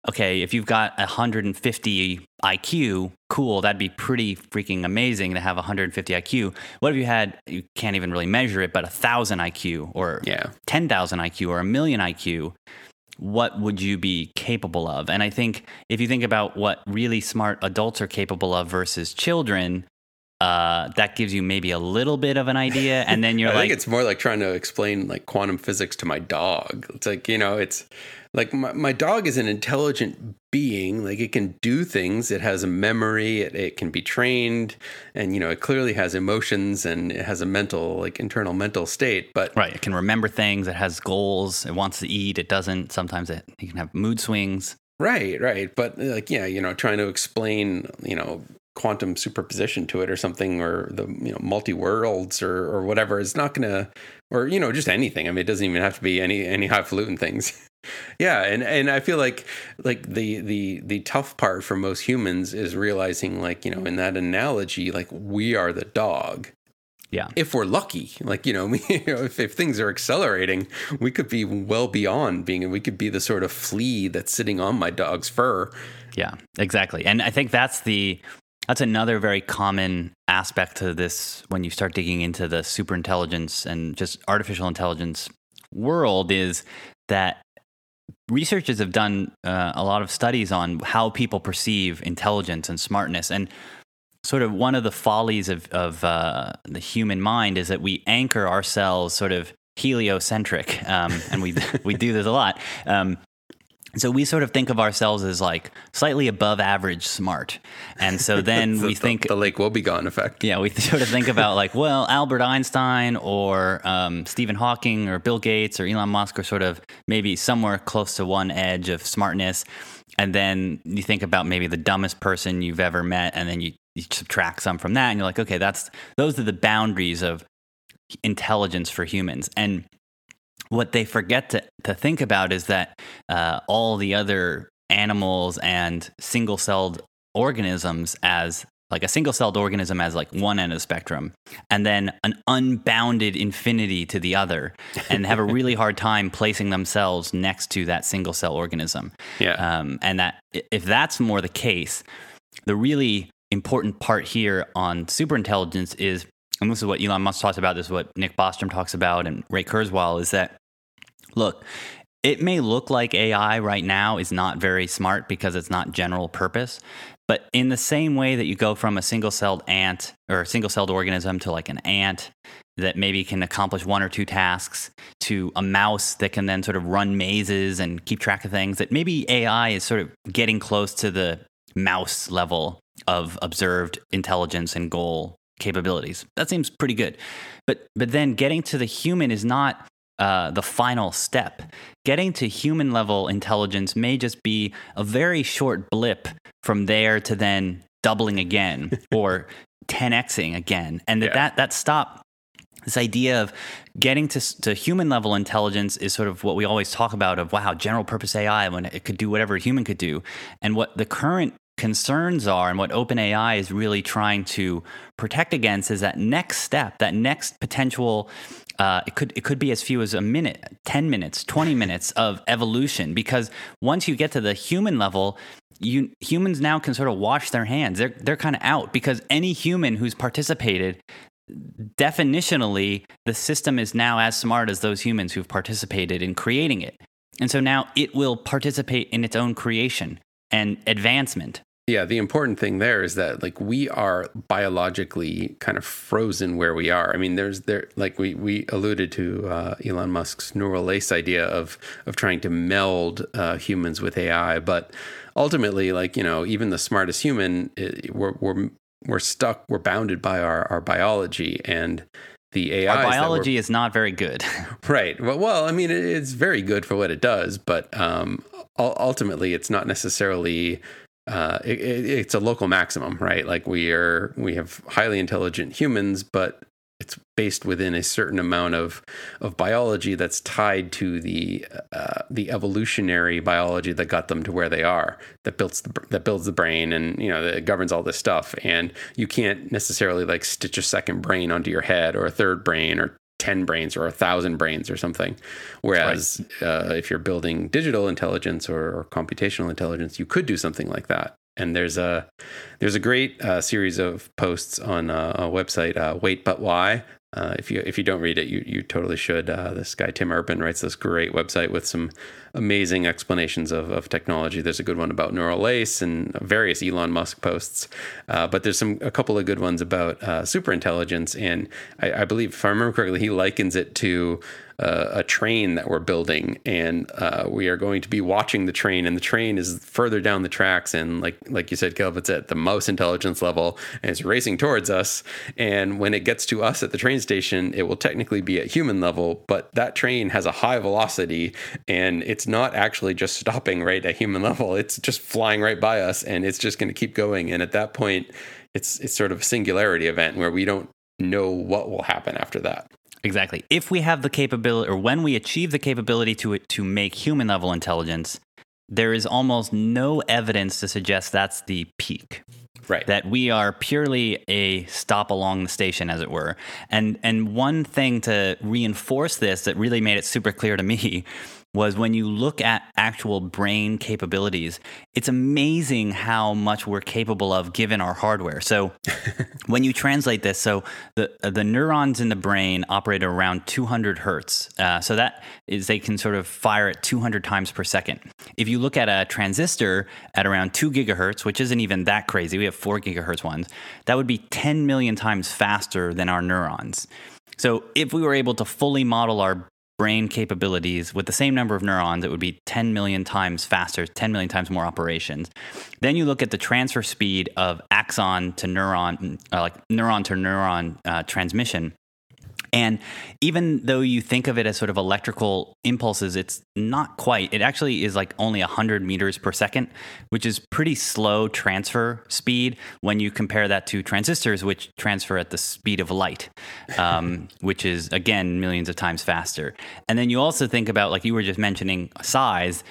[SPEAKER 1] okay, if you've got 150 IQ, cool, that'd be pretty freaking amazing to have 150 IQ. What if you had, you can't even really measure it, but 1,000 IQ or
[SPEAKER 2] yeah.
[SPEAKER 1] 10,000 IQ or a million IQ? What would you be capable of? And I think if you think about what really smart adults are capable of versus children, uh, that gives you maybe a little bit of an idea. [laughs] And then you're
[SPEAKER 2] I
[SPEAKER 1] like,
[SPEAKER 2] think it's more like trying to explain like quantum physics to my dog. It's like, you know, it's like my, my dog is an intelligent being. Like it can do things. It has a memory. It, it can be trained. And, you know, it clearly has emotions and it has a mental, like internal mental state. But
[SPEAKER 1] right. It can remember things. It has goals. It wants to eat. It doesn't. Sometimes it, it can have mood swings.
[SPEAKER 2] Right, right. But like, yeah, you know, trying to explain, you know, quantum superposition to it or something or the you know multi worlds or or whatever is not going to or you know just anything i mean it doesn't even have to be any any highfalutin things [laughs] yeah and and i feel like like the the the tough part for most humans is realizing like you know in that analogy like we are the dog.
[SPEAKER 1] Yeah.
[SPEAKER 2] If we're lucky like you know, [laughs] we, you know if, if things are accelerating we could be well beyond being we could be the sort of flea that's sitting on my dog's fur.
[SPEAKER 1] Yeah exactly. And i think that's the that's another very common aspect to this when you start digging into the super intelligence and just artificial intelligence world is that researchers have done uh, a lot of studies on how people perceive intelligence and smartness and sort of one of the follies of, of uh, the human mind is that we anchor ourselves sort of heliocentric um, and we, [laughs] we do this a lot. Um, And so we sort of think of ourselves as like slightly above average smart. And so [laughs] then we
[SPEAKER 2] the,
[SPEAKER 1] think
[SPEAKER 2] the Lake Wobegon effect.
[SPEAKER 1] Yeah, we [laughs] sort of think about like, well, Albert Einstein or um, Stephen Hawking or Bill Gates or Elon Musk are sort of maybe somewhere close to one edge of smartness. And then you think about maybe the dumbest person you've ever met, and then you, you subtract some from that, and you're like, okay, that's those are the boundaries of intelligence for humans. And what they forget to, to think about is that uh, all the other animals and single celled organisms as like a single celled organism as like one end of the spectrum and then an unbounded infinity to the other and have a really hard time placing themselves next to that single cell organism.
[SPEAKER 2] Yeah.
[SPEAKER 1] Um, and that if that's more the case, the really important part here on superintelligence is, and this is what Elon Musk talks about, this is what Nick Bostrom talks about and Ray Kurzweil, is that look, it may look like AI right now is not very smart because it's not general purpose. But in the same way that you go from a single celled ant or a single celled organism to like an ant that maybe can accomplish one or two tasks to a mouse that can then sort of run mazes and keep track of things, that maybe AI is sort of getting close to the mouse level of observed intelligence and goal capabilities. That seems pretty good. But but then getting to the human is not uh, the final step. Getting to human level intelligence may just be a very short blip from there to then doubling again [laughs] or 10xing again. And that, yeah. that, that stop, this idea of getting to, to human level intelligence is sort of what we always talk about of wow, general purpose AI when it could do whatever a human could do. And what the current concerns are and what OpenAI is really trying to protect against is that next step, that next potential uh, it could it could be as few as a minute, ten minutes, twenty minutes of evolution. Because once you get to the human level, you humans now can sort of wash their hands. They're they're kind of out because any human who's participated, definitionally, the system is now as smart as those humans who've participated in creating it, and so now it will participate in its own creation and advancement.
[SPEAKER 2] Yeah, the important thing there is that like we are biologically kind of frozen where we are. I mean, there's there like we we alluded to uh, Elon Musk's neural lace idea of of trying to meld uh, humans with AI, but ultimately, like you know, even the smartest human, we're we're we're stuck, we're bounded by our our biology and the AI.
[SPEAKER 1] Our biology is not very good. [laughs]
[SPEAKER 2] right. Well, well, I mean, it's very good for what it does, but um, ultimately, it's not necessarily uh, it, it's a local maximum, right? Like we are, we have highly intelligent humans, but it's based within a certain amount of of biology that's tied to the uh, the evolutionary biology that got them to where they are that builds the, that builds the brain and you know that governs all this stuff and you can't necessarily like stitch a second brain onto your head or a third brain or 10 brains or a thousand brains or something. Whereas right. uh, if you're building digital intelligence or, or, computational intelligence, you could do something like that. And there's a there's a great uh, series of posts on uh, a website, uh, Wait But Why, uh, if you if you don't read it, you you totally should. Uh, this guy Tim Urban writes this great website with some amazing explanations of, of technology. There's a good one about neural lace and various Elon Musk posts, uh, but there's some a couple of good ones about uh, super intelligence. And I, I, believe, if I remember correctly, he likens it to uh, a train that we're building, and uh, we are going to be watching the train, and the train is further down the tracks, and like like you said, Caleb, it's at the most intelligence level, and it's racing towards us. And when it gets to us at the train station, it will technically be at human level, but that train has a high velocity, and it's not actually just stopping right at human level. It's just flying right by us, and it's just going to keep going. And at that point, it's it's sort of a singularity event where we don't know what will happen after that.
[SPEAKER 1] Exactly. If we have the capability, or when we achieve the capability to to make human level intelligence, there is almost no evidence to suggest that's the peak.
[SPEAKER 2] Right.
[SPEAKER 1] That we are purely a stop along the station, as it were. And and one thing to reinforce this that really made it super clear to me was when you look at actual brain capabilities, it's amazing how much we're capable of given our hardware. So, [laughs] when you translate this, so the uh, the neurons in the brain operate around 200 hertz. Uh, so that is they can sort of fire at 200 times per second. If you look at a transistor at around two gigahertz, which isn't even that crazy, we have four gigahertz ones. That would be 10 million times faster than our neurons. So, if we were able to fully model our brain capabilities with the same number of neurons, it would be 10 million times faster, 10 million times more operations. Then you look at the transfer speed of axon to neuron, uh, like neuron to neuron uh, transmission. And even though you think of it as sort of electrical impulses, it's not quite. It actually is like only 100 meters per second, which is pretty slow transfer speed when you compare that to transistors, which transfer at the speed of light, um, [laughs] which is, again, millions of times faster. And then you also think about, like you were just mentioning, size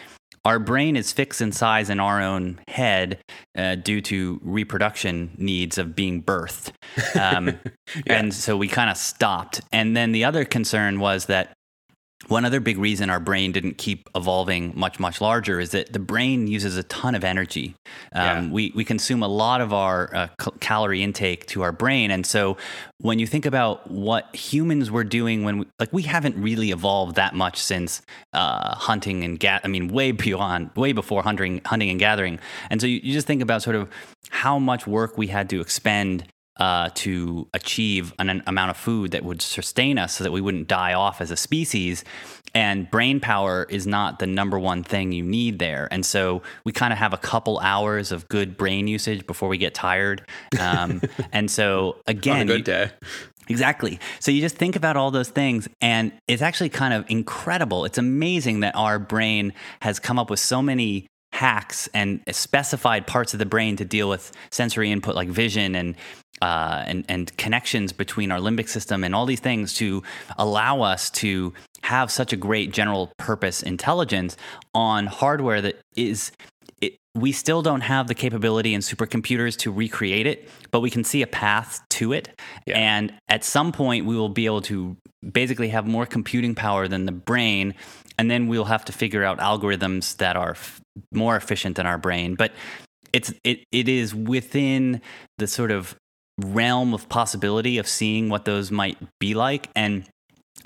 [SPEAKER 1] our brain is fixed in size in our own head uh, due to reproduction needs of being birthed. Um, [laughs] yeah. And so we kind of stopped. And then the other concern was that one other big reason our brain didn't keep evolving much much larger is that the brain uses a ton of energy. Um, yeah. we, we consume a lot of our uh, calorie intake to our brain. And so when you think about what humans were doing when we, like we haven't really evolved that much since uh, hunting and ga- I mean way beyond way before hunting hunting and gathering. And so you, you just think about sort of how much work we had to expend uh, to achieve an, an, amount of food that would sustain us so that we wouldn't die off as a species. And brain power is not the number one thing you need there. And so we kind of have a couple hours of good brain usage before we get tired. Um, [laughs] and so, again,
[SPEAKER 2] good day.
[SPEAKER 1] Exactly. So you just think about all those things, and it's actually kind of incredible. It's amazing that our brain has come up with so many hacks and specified parts of the brain to deal with sensory input like vision and uh, and, and connections between our limbic system and all these things to allow us to have such a great general purpose intelligence on hardware that is we still don't have the capability in supercomputers to recreate it, but we can see a path to it. Yeah. And at some point, we will be able to basically have more computing power than the brain. And then we'll have to figure out algorithms that are f- more efficient than our brain. But it's it, it is within the sort of realm of possibility of seeing what those might be like. And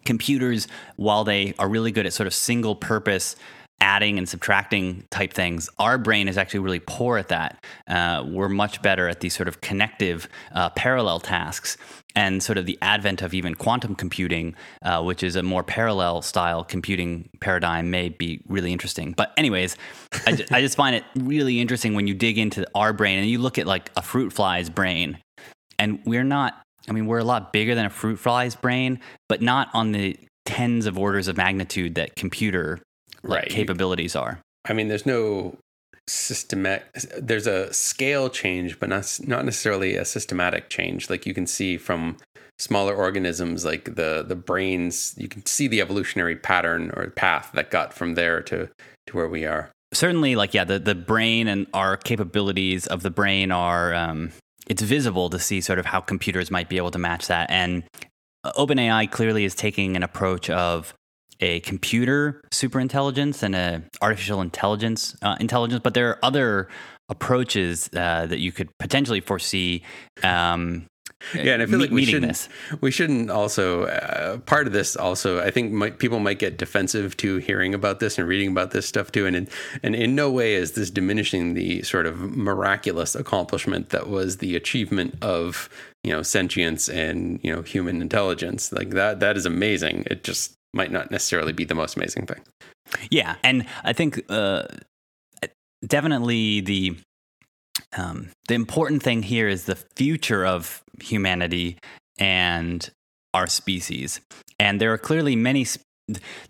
[SPEAKER 1] computers, while they are really good at sort of single purpose adding and subtracting type things, our brain is actually really poor at that. Uh, we're much better at these sort of connective uh, parallel tasks. And sort of the advent of even quantum computing, uh, which is a more parallel style computing paradigm, may be really interesting. But, anyways, I, I just find it really interesting when you dig into our brain and you look at like a fruit fly's brain and we're not, I mean, we're a lot bigger than a fruit fly's brain, but not on the tens of orders of magnitude that computer right. capabilities are.
[SPEAKER 2] I mean, there's no systematic there's a scale change but not not necessarily a systematic change like you can see from smaller organisms like the the brains you can see the evolutionary pattern or path that got from there to to where we are
[SPEAKER 1] certainly like yeah the the brain and our capabilities of the brain are um it's visible to see sort of how computers might be able to match that. And OpenAI clearly is taking an approach of a computer superintelligence and a artificial intelligence uh, intelligence, but there are other approaches uh, that you could potentially foresee um,
[SPEAKER 2] yeah, and I feel me- like we shouldn't this. we shouldn't also uh, part of this also I think might, people might get defensive to hearing about this and reading about this stuff too, and in, and in no way is this diminishing the sort of miraculous accomplishment that was the achievement of you know sentience and you know human intelligence like that that is amazing. It just might not necessarily be the most amazing thing.
[SPEAKER 1] Yeah, and I think uh, definitely the um, the important thing here is the future of humanity and our species. And there are clearly many. Sp-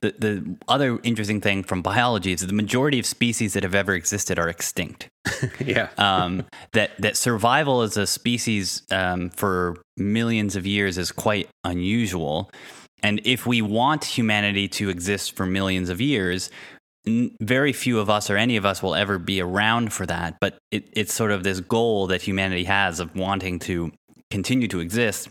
[SPEAKER 1] the, the other interesting thing from biology is that the majority of species that have ever existed are extinct. [laughs]
[SPEAKER 2] yeah.
[SPEAKER 1] um, that that survival as a species um, for millions of years is quite unusual. And if we want humanity to exist for millions of years, very few of us or any of us will ever be around for that. But it, it's sort of this goal that humanity has of wanting to continue to exist.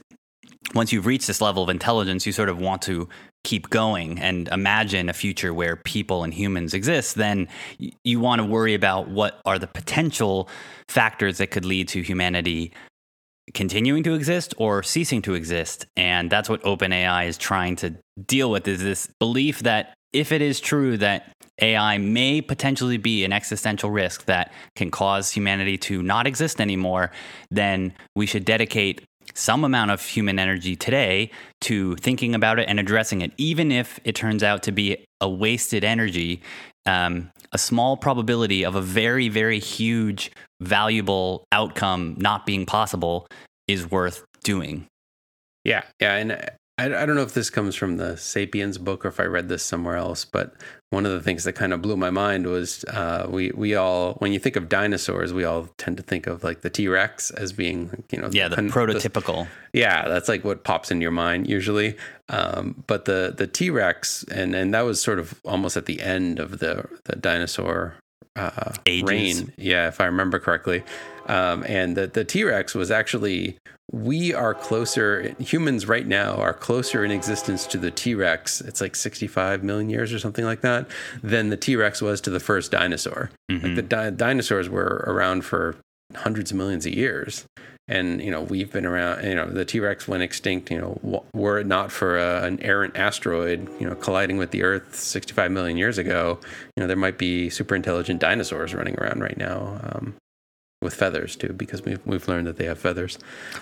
[SPEAKER 1] Once you've reached this level of intelligence, you sort of want to keep going and imagine a future where people and humans exist, then you want to worry about what are the potential factors that could lead to humanity continuing to exist or ceasing to exist. And that's what OpenAI is trying to deal with is this belief that if it is true that AI may potentially be an existential risk that can cause humanity to not exist anymore, then we should dedicate some amount of human energy today to thinking about it and addressing it, even if it turns out to be a wasted energy. Um, a small probability of a very, very huge, valuable outcome not being possible is worth doing.
[SPEAKER 2] Yeah, yeah, and I, I don't know if this comes from the *Sapiens* book or if I read this somewhere else, but one of the things that kind of blew my mind was uh, we we all when you think of dinosaurs, we all tend to think of like the T Rex as being you know
[SPEAKER 1] yeah the, prototypical
[SPEAKER 2] the, yeah that's like what pops in your mind usually. Um, but the the T Rex and and that was sort of almost at the end of the the dinosaur uh, reign. Yeah, if I remember correctly. Um, and the the T Rex was actually we are closer. Humans right now are closer in existence to the T Rex. It's like 65 million years or something like that than the T Rex was to the first dinosaur. Mm-hmm. Like the di- dinosaurs were around for hundreds of millions of years. And you know we've been around. You know the T Rex went extinct. You know were it not for a, an errant asteroid, you know colliding with the Earth 65 million years ago, you know there might be super intelligent dinosaurs running around right now. Um, with feathers too, because we've we've learned that they have feathers.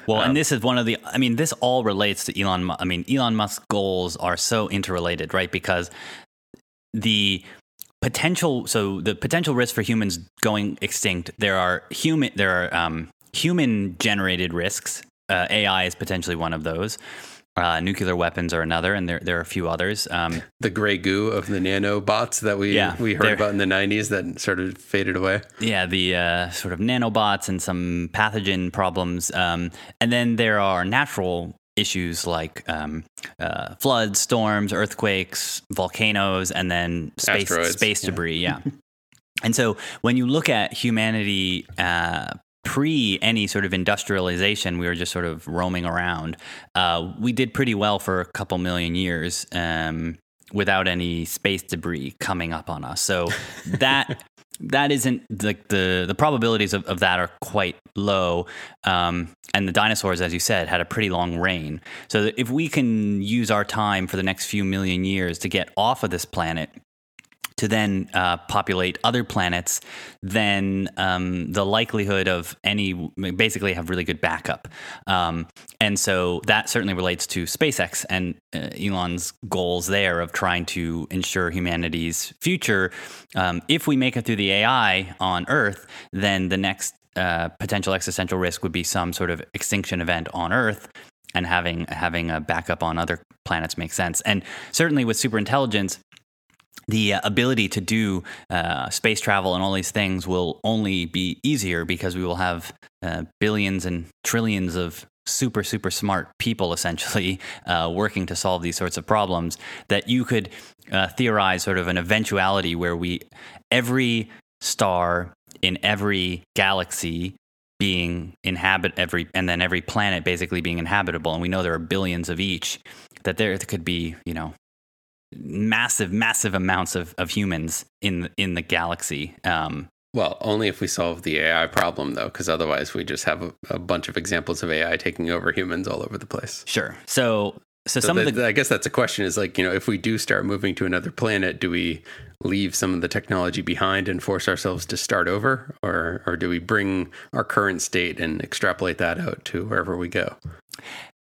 [SPEAKER 1] Well, um, and this is one of the. I mean, this all relates to Elon. I mean, Elon Musk's goals are so interrelated, right? Because the potential, so the potential risk for humans going extinct. There are human. There are um, human generated risks. Uh, AI is potentially one of those. Uh, nuclear weapons are another, and there there are a few others. Um, [laughs]
[SPEAKER 2] the gray goo of the nanobots that we yeah, we heard about in the '90s that sort of faded away.
[SPEAKER 1] Yeah, the uh, sort of nanobots and some pathogen problems, um, and then there are natural issues like um, uh, floods, storms, earthquakes, volcanoes, and then space Asteroids, space debris. Yeah. yeah. [laughs] and so when you look at humanity uh, pre any sort of industrialization, we were just sort of roaming around. Uh, we did pretty well for a couple million years um, without any space debris coming up on us. So [laughs] that that isn't like the the probabilities of, of that are quite low. Um, and the dinosaurs, as you said, had a pretty long reign. So if we can use our time for the next few million years to get off of this planet to then uh, populate other planets, then um, the likelihood of any basically have really good backup. Um, and so that certainly relates to SpaceX and uh, Elon's goals there of trying to ensure humanity's future. Um, if we make it through the AI on Earth, then the next uh, potential existential risk would be some sort of extinction event on Earth, and having having a backup on other planets makes sense. And certainly with superintelligence, the uh, ability to do uh, space travel and all these things will only be easier because we will have uh, billions and trillions of super super smart people essentially [laughs] uh, working to solve these sorts of problems that you could uh, theorize sort of an eventuality where we every star in every galaxy being inhabit every and then every planet basically being inhabitable and we know there are billions of each that there could be you know massive, massive amounts of, of humans in in the galaxy. Um,
[SPEAKER 2] well, only if we solve the AI problem, though, because otherwise we just have a, a, bunch of examples of AI taking over humans all over the place.
[SPEAKER 1] Sure. So, so, so some of the,
[SPEAKER 2] I guess that's a question: is like you know, if we do start moving to another planet, do we leave some of the technology behind and force ourselves to start over, or or do we bring our current state and extrapolate that out to wherever we go?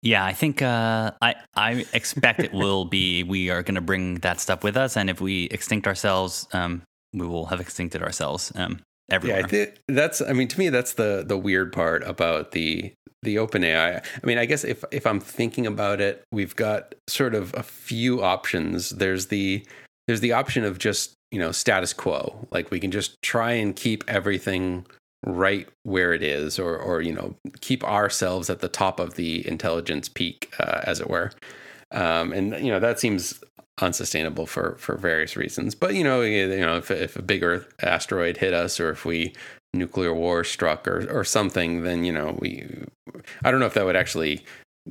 [SPEAKER 1] Yeah, I think uh, I I expect it will be. We are going to bring that stuff with us, and if we extinct ourselves, um, we will have extincted ourselves um, everywhere.
[SPEAKER 2] Yeah, I th- that's. I mean, to me, that's the the weird part about the the open AI. I mean, I guess if if I'm thinking about it, we've got sort of a few options. There's the there's the option of just you know status quo, like we can just try and keep everything right where it is or or you know keep ourselves at the top of the intelligence peak uh, as it were. Um, and you know that seems unsustainable for for various reasons. But you know you know if, if a bigger asteroid hit us or if we nuclear war struck or or something then you know we i don't know if that would actually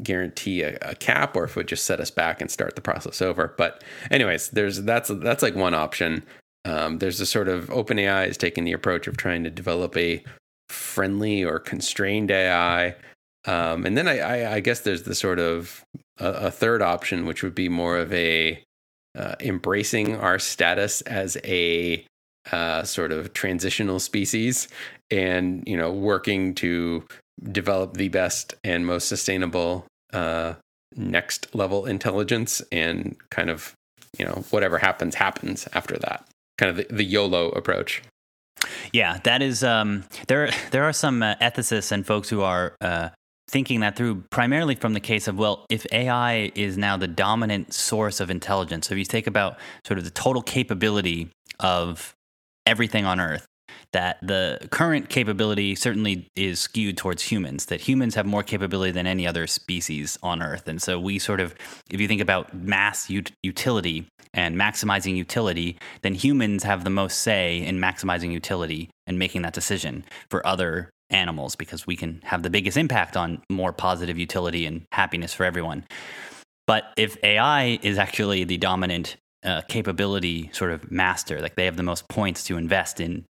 [SPEAKER 2] guarantee a, a, cap or if it would just set us back and start the process over. But anyways there's that's that's like one option um, there's a sort of OpenAI is taking the approach of trying to develop a friendly or constrained AI. Um, and then I, I, I, guess there's the sort of a, a, third option, which would be more of a uh, embracing our status as a uh, sort of transitional species and you know working to develop the best and most sustainable uh, next level intelligence and kind of you know whatever happens happens after that kind of the, the yolo approach.
[SPEAKER 1] Yeah that is um, there there are some uh, ethicists and folks who are uh, thinking that through primarily from the case of well if ai is now the dominant source of intelligence so if you think about sort of the total capability of everything on earth that the current capability certainly is skewed towards humans, that humans have more capability than any other species on Earth. And so we sort of, if you think about mass ut- utility and maximizing utility, then humans have the most say in maximizing utility and making that decision for other animals because we can have the biggest impact on more positive utility and happiness for everyone. But if AI is actually the dominant uh, capability sort of master, like they have the most points to invest in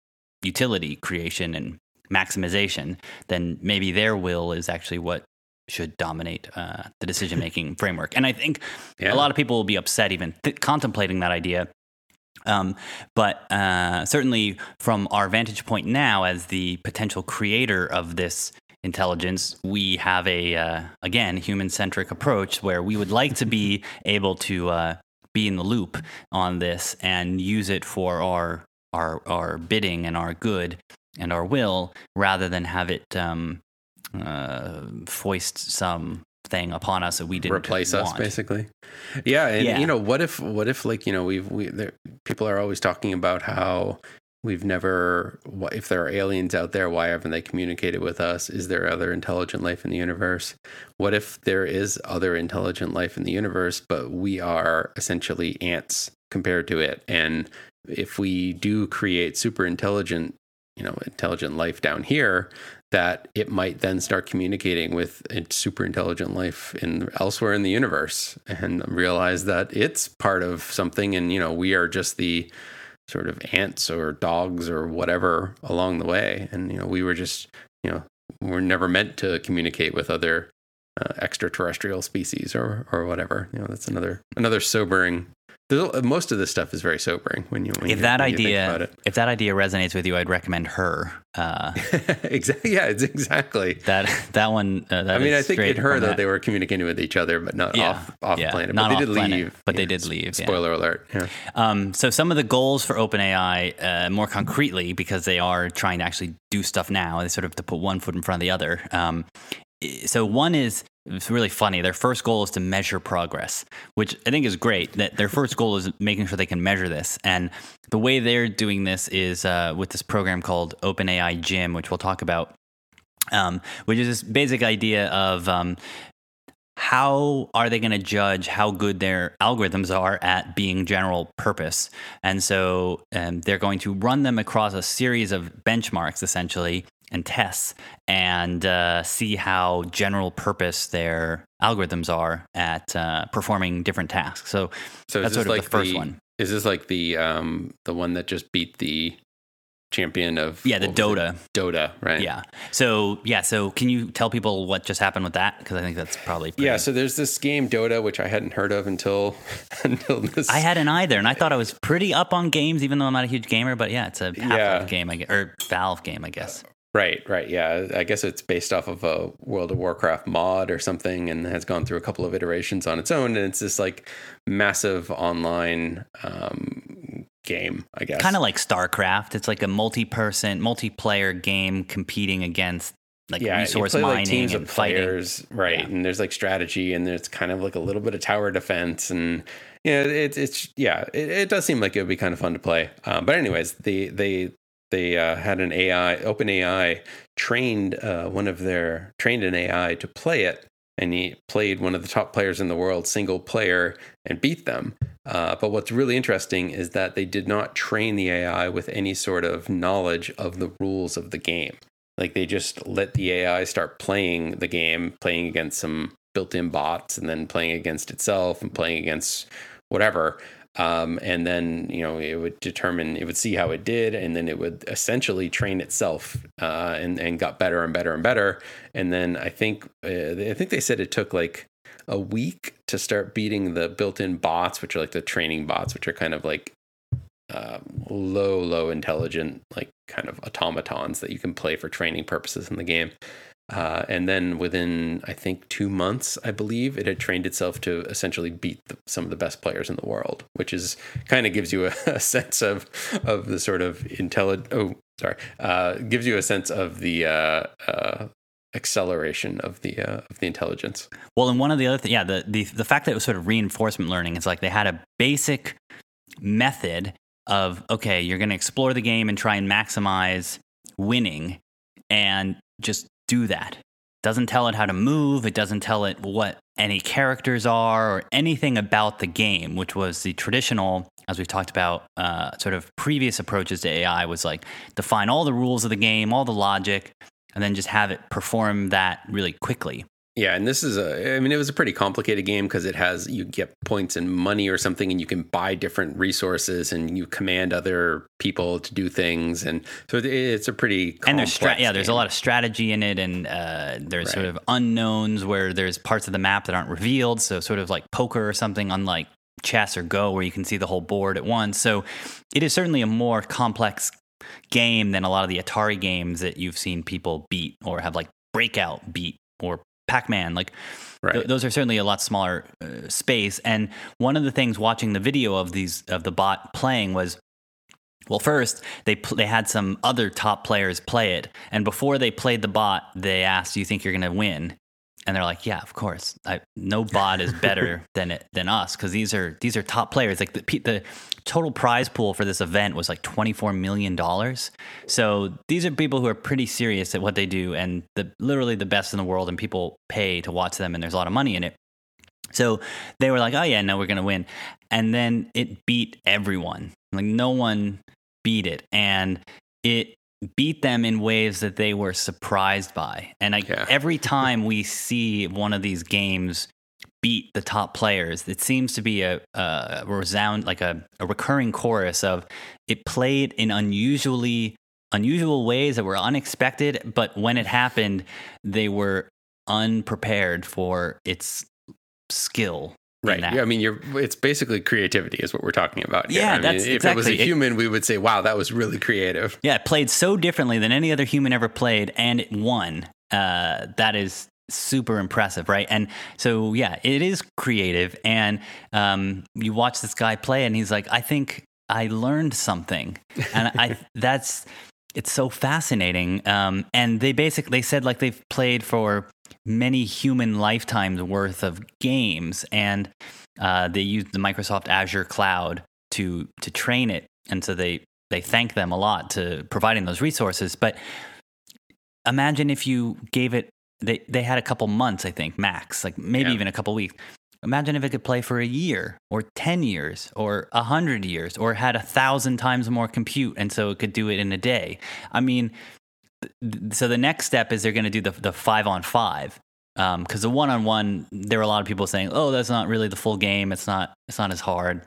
[SPEAKER 1] utility creation and maximization, then maybe their will is actually what should dominate uh, the decision making [laughs] framework. And I think yeah. a lot of people will be upset even th- contemplating that idea. Um, but uh, certainly, from our vantage point now, as the potential creator of this intelligence, we have a uh, again human centric approach where we would like to be [laughs] able to uh, be in the loop on this and use it for our our our bidding and our good and our will, rather than have it um, uh, foist some thing upon us that we didn't
[SPEAKER 2] replace
[SPEAKER 1] want.
[SPEAKER 2] us basically yeah and yeah. you know what if what if like you know we've we there, people are always talking about how we've never if there are aliens out there why haven't they communicated with us is there other intelligent life in the universe what if there is other intelligent life in the universe but we are essentially ants compared to it and if we do create super intelligent, you know, intelligent life down here, that it might then start communicating with super intelligent life in elsewhere in the universe and realize that it's part of something. And you know we are just the sort of ants or dogs or whatever along the way. And you know we were just you know we're never meant to communicate with other uh, extraterrestrial species or or whatever. You know that's another another sobering most of this stuff is very sobering when you when
[SPEAKER 1] if
[SPEAKER 2] you,
[SPEAKER 1] that
[SPEAKER 2] when
[SPEAKER 1] idea if that idea resonates with you i'd recommend her uh, [laughs]
[SPEAKER 2] exactly yeah it's exactly.
[SPEAKER 1] that that one uh, that
[SPEAKER 2] i mean i think in her though they were communicating with each other but not yeah, off off yeah, planet
[SPEAKER 1] not
[SPEAKER 2] but they
[SPEAKER 1] did
[SPEAKER 2] planet, leave.
[SPEAKER 1] but they did leave
[SPEAKER 2] spoiler alert yeah.
[SPEAKER 1] um, so some of the goals for openai uh, more concretely because they are trying to actually do stuff now they sort of to put one foot in front of the other. Um, so one is it's really funny. Their first goal is to measure progress, which I think is great. That their first goal is making sure they can measure this, and the way they're doing this is uh, with this program called OpenAI Gym, which we'll talk about, um, which is this basic idea of um, how are they going to judge how good their algorithms are at being general purpose? And so um, they're going to run them across a series of benchmarks, essentially, and tests and uh, see how general purpose their algorithms are at uh, performing different tasks. So, so that's sort of like the first
[SPEAKER 2] the,
[SPEAKER 1] one.
[SPEAKER 2] Is this like the um, the one that just beat the champion of
[SPEAKER 1] yeah the Dota
[SPEAKER 2] Dota right
[SPEAKER 1] yeah so yeah so can you tell people what just happened with that because I think that's probably
[SPEAKER 2] pretty... yeah so there's this game Dota which I hadn't heard of until [laughs] until this
[SPEAKER 1] I hadn't either and I thought I was pretty up on games even though I'm not a huge gamer but yeah it's a Half-Life yeah. game I guess or Valve game I guess
[SPEAKER 2] Right, right. Yeah. I guess it's based off of a World of Warcraft mod or something and has gone through a couple of iterations on its own. And it's this like massive online um, game, I guess.
[SPEAKER 1] Kind of like StarCraft. It's like a multi person, multiplayer game competing against like yeah, resource play, mining like, teams and of players,
[SPEAKER 2] fighting. right? Yeah. And there's like strategy, and there's kind of like a little bit of tower defense, and you know, it's it's yeah, it, it, does seem like it would be kind of fun to play. Um, but anyways, they they they uh, had an AI, OpenAI trained uh, one of their trained an AI to play it, and he played one of the top players in the world, single player, and beat them. Uh, but what's really interesting is that they did not train the AI with any sort of knowledge of the rules of the game. Like they just let the AI start playing the game, playing against some built-in bots, and then playing against itself and playing against whatever. Um, and then you know it would determine it would see how it did and then it would essentially train itself uh, and and got better and better and better. And then i think uh, i think they said it took like a week to start beating the built-in bots which are like the training bots which are kind of like uh, low low intelligent like kind of automatons that you can play for training purposes in the game Uh, and then within, I think, two months, I believe, it had trained itself to essentially beat the, some of the best players in the world, which is kind of gives you a, [laughs] a, sense of of the sort of intelligent. Oh, sorry, uh, gives you a sense of the uh, uh acceleration of the uh, of the intelligence.
[SPEAKER 1] Well, and one of the other things, yeah, the, the the fact that it was sort of reinforcement learning is like they had a basic method of okay, you're going to explore the game and try and maximize winning, and just do that. It Doesn't tell it how to move. It doesn't tell it what any characters are or anything about the game, which was the traditional, as we've talked about, uh, sort of previous approaches to AI was like define all the rules of the game, all the logic, and then just have it perform that really quickly.
[SPEAKER 2] Yeah, and this is a I mean it was a pretty complicated game because it has you get points and money or something and you can buy different resources and you command other people to do things and so it's a pretty
[SPEAKER 1] and there's
[SPEAKER 2] stra-
[SPEAKER 1] yeah there's a lot of strategy in it and uh, there's right. sort of unknowns where there's parts of the map that aren't revealed so sort of like poker or something unlike chess or go where you can see the whole board at once so it is certainly a more complex game than a lot of the Atari games that you've seen people beat or have like breakout beat or Pac-Man. Like right. th- those are certainly a lot smaller uh, space. And one of the things watching the video of these of the bot playing was well, first they pl- they had some other top players play it, and before they played the bot, they asked, "Do you think you're going to win?" and they're like, yeah, of course. I, no bot is better [laughs] than it than us because these are these are top players. Like the the total prize pool for this event was like twenty four million dollars. So these are people who are pretty serious at what they do and the literally the best in the world, and people pay to watch them, and there's a lot of money in it. So they were like, oh yeah, no, we're gonna win, and then it beat everyone. Like no one beat it, and it beat them in ways that they were surprised by. And I, yeah. every time we see one of these games beat the top players, it seems to be a, a resound like a, a recurring chorus of it played in unusually unusual ways that were unexpected, but when it happened, they were unprepared for its skill
[SPEAKER 2] Right. Yeah, I mean, you're. It's basically creativity, is what we're talking about.
[SPEAKER 1] Here. Yeah,
[SPEAKER 2] I
[SPEAKER 1] that's
[SPEAKER 2] mean,
[SPEAKER 1] if exactly.
[SPEAKER 2] it was a human, we would say, "Wow, that was really creative."
[SPEAKER 1] Yeah, it played so differently than any other human ever played, and it won. Uh, that is super impressive, right? And so, yeah, it is creative. And um, you watch this guy play, and he's like, "I think I learned something," and I [laughs] that's it's so fascinating. Um, and they basically they said like they've played for many human lifetimes worth of games, and uh, they used the Microsoft Azure cloud to to train it, and so they they thank them a lot to providing those resources. But imagine if you gave it they they had a couple months, I think, max, like maybe yeah. even a couple weeks. Imagine if it could play for a year or 10 years or 100 years or had a thousand times more compute and so it could do it in a day. I mean, so the next step is they're going to do the, the five on five because um, the one on one, there were a lot of people saying, "Oh, that's not really the full game. It's not. It's not as hard."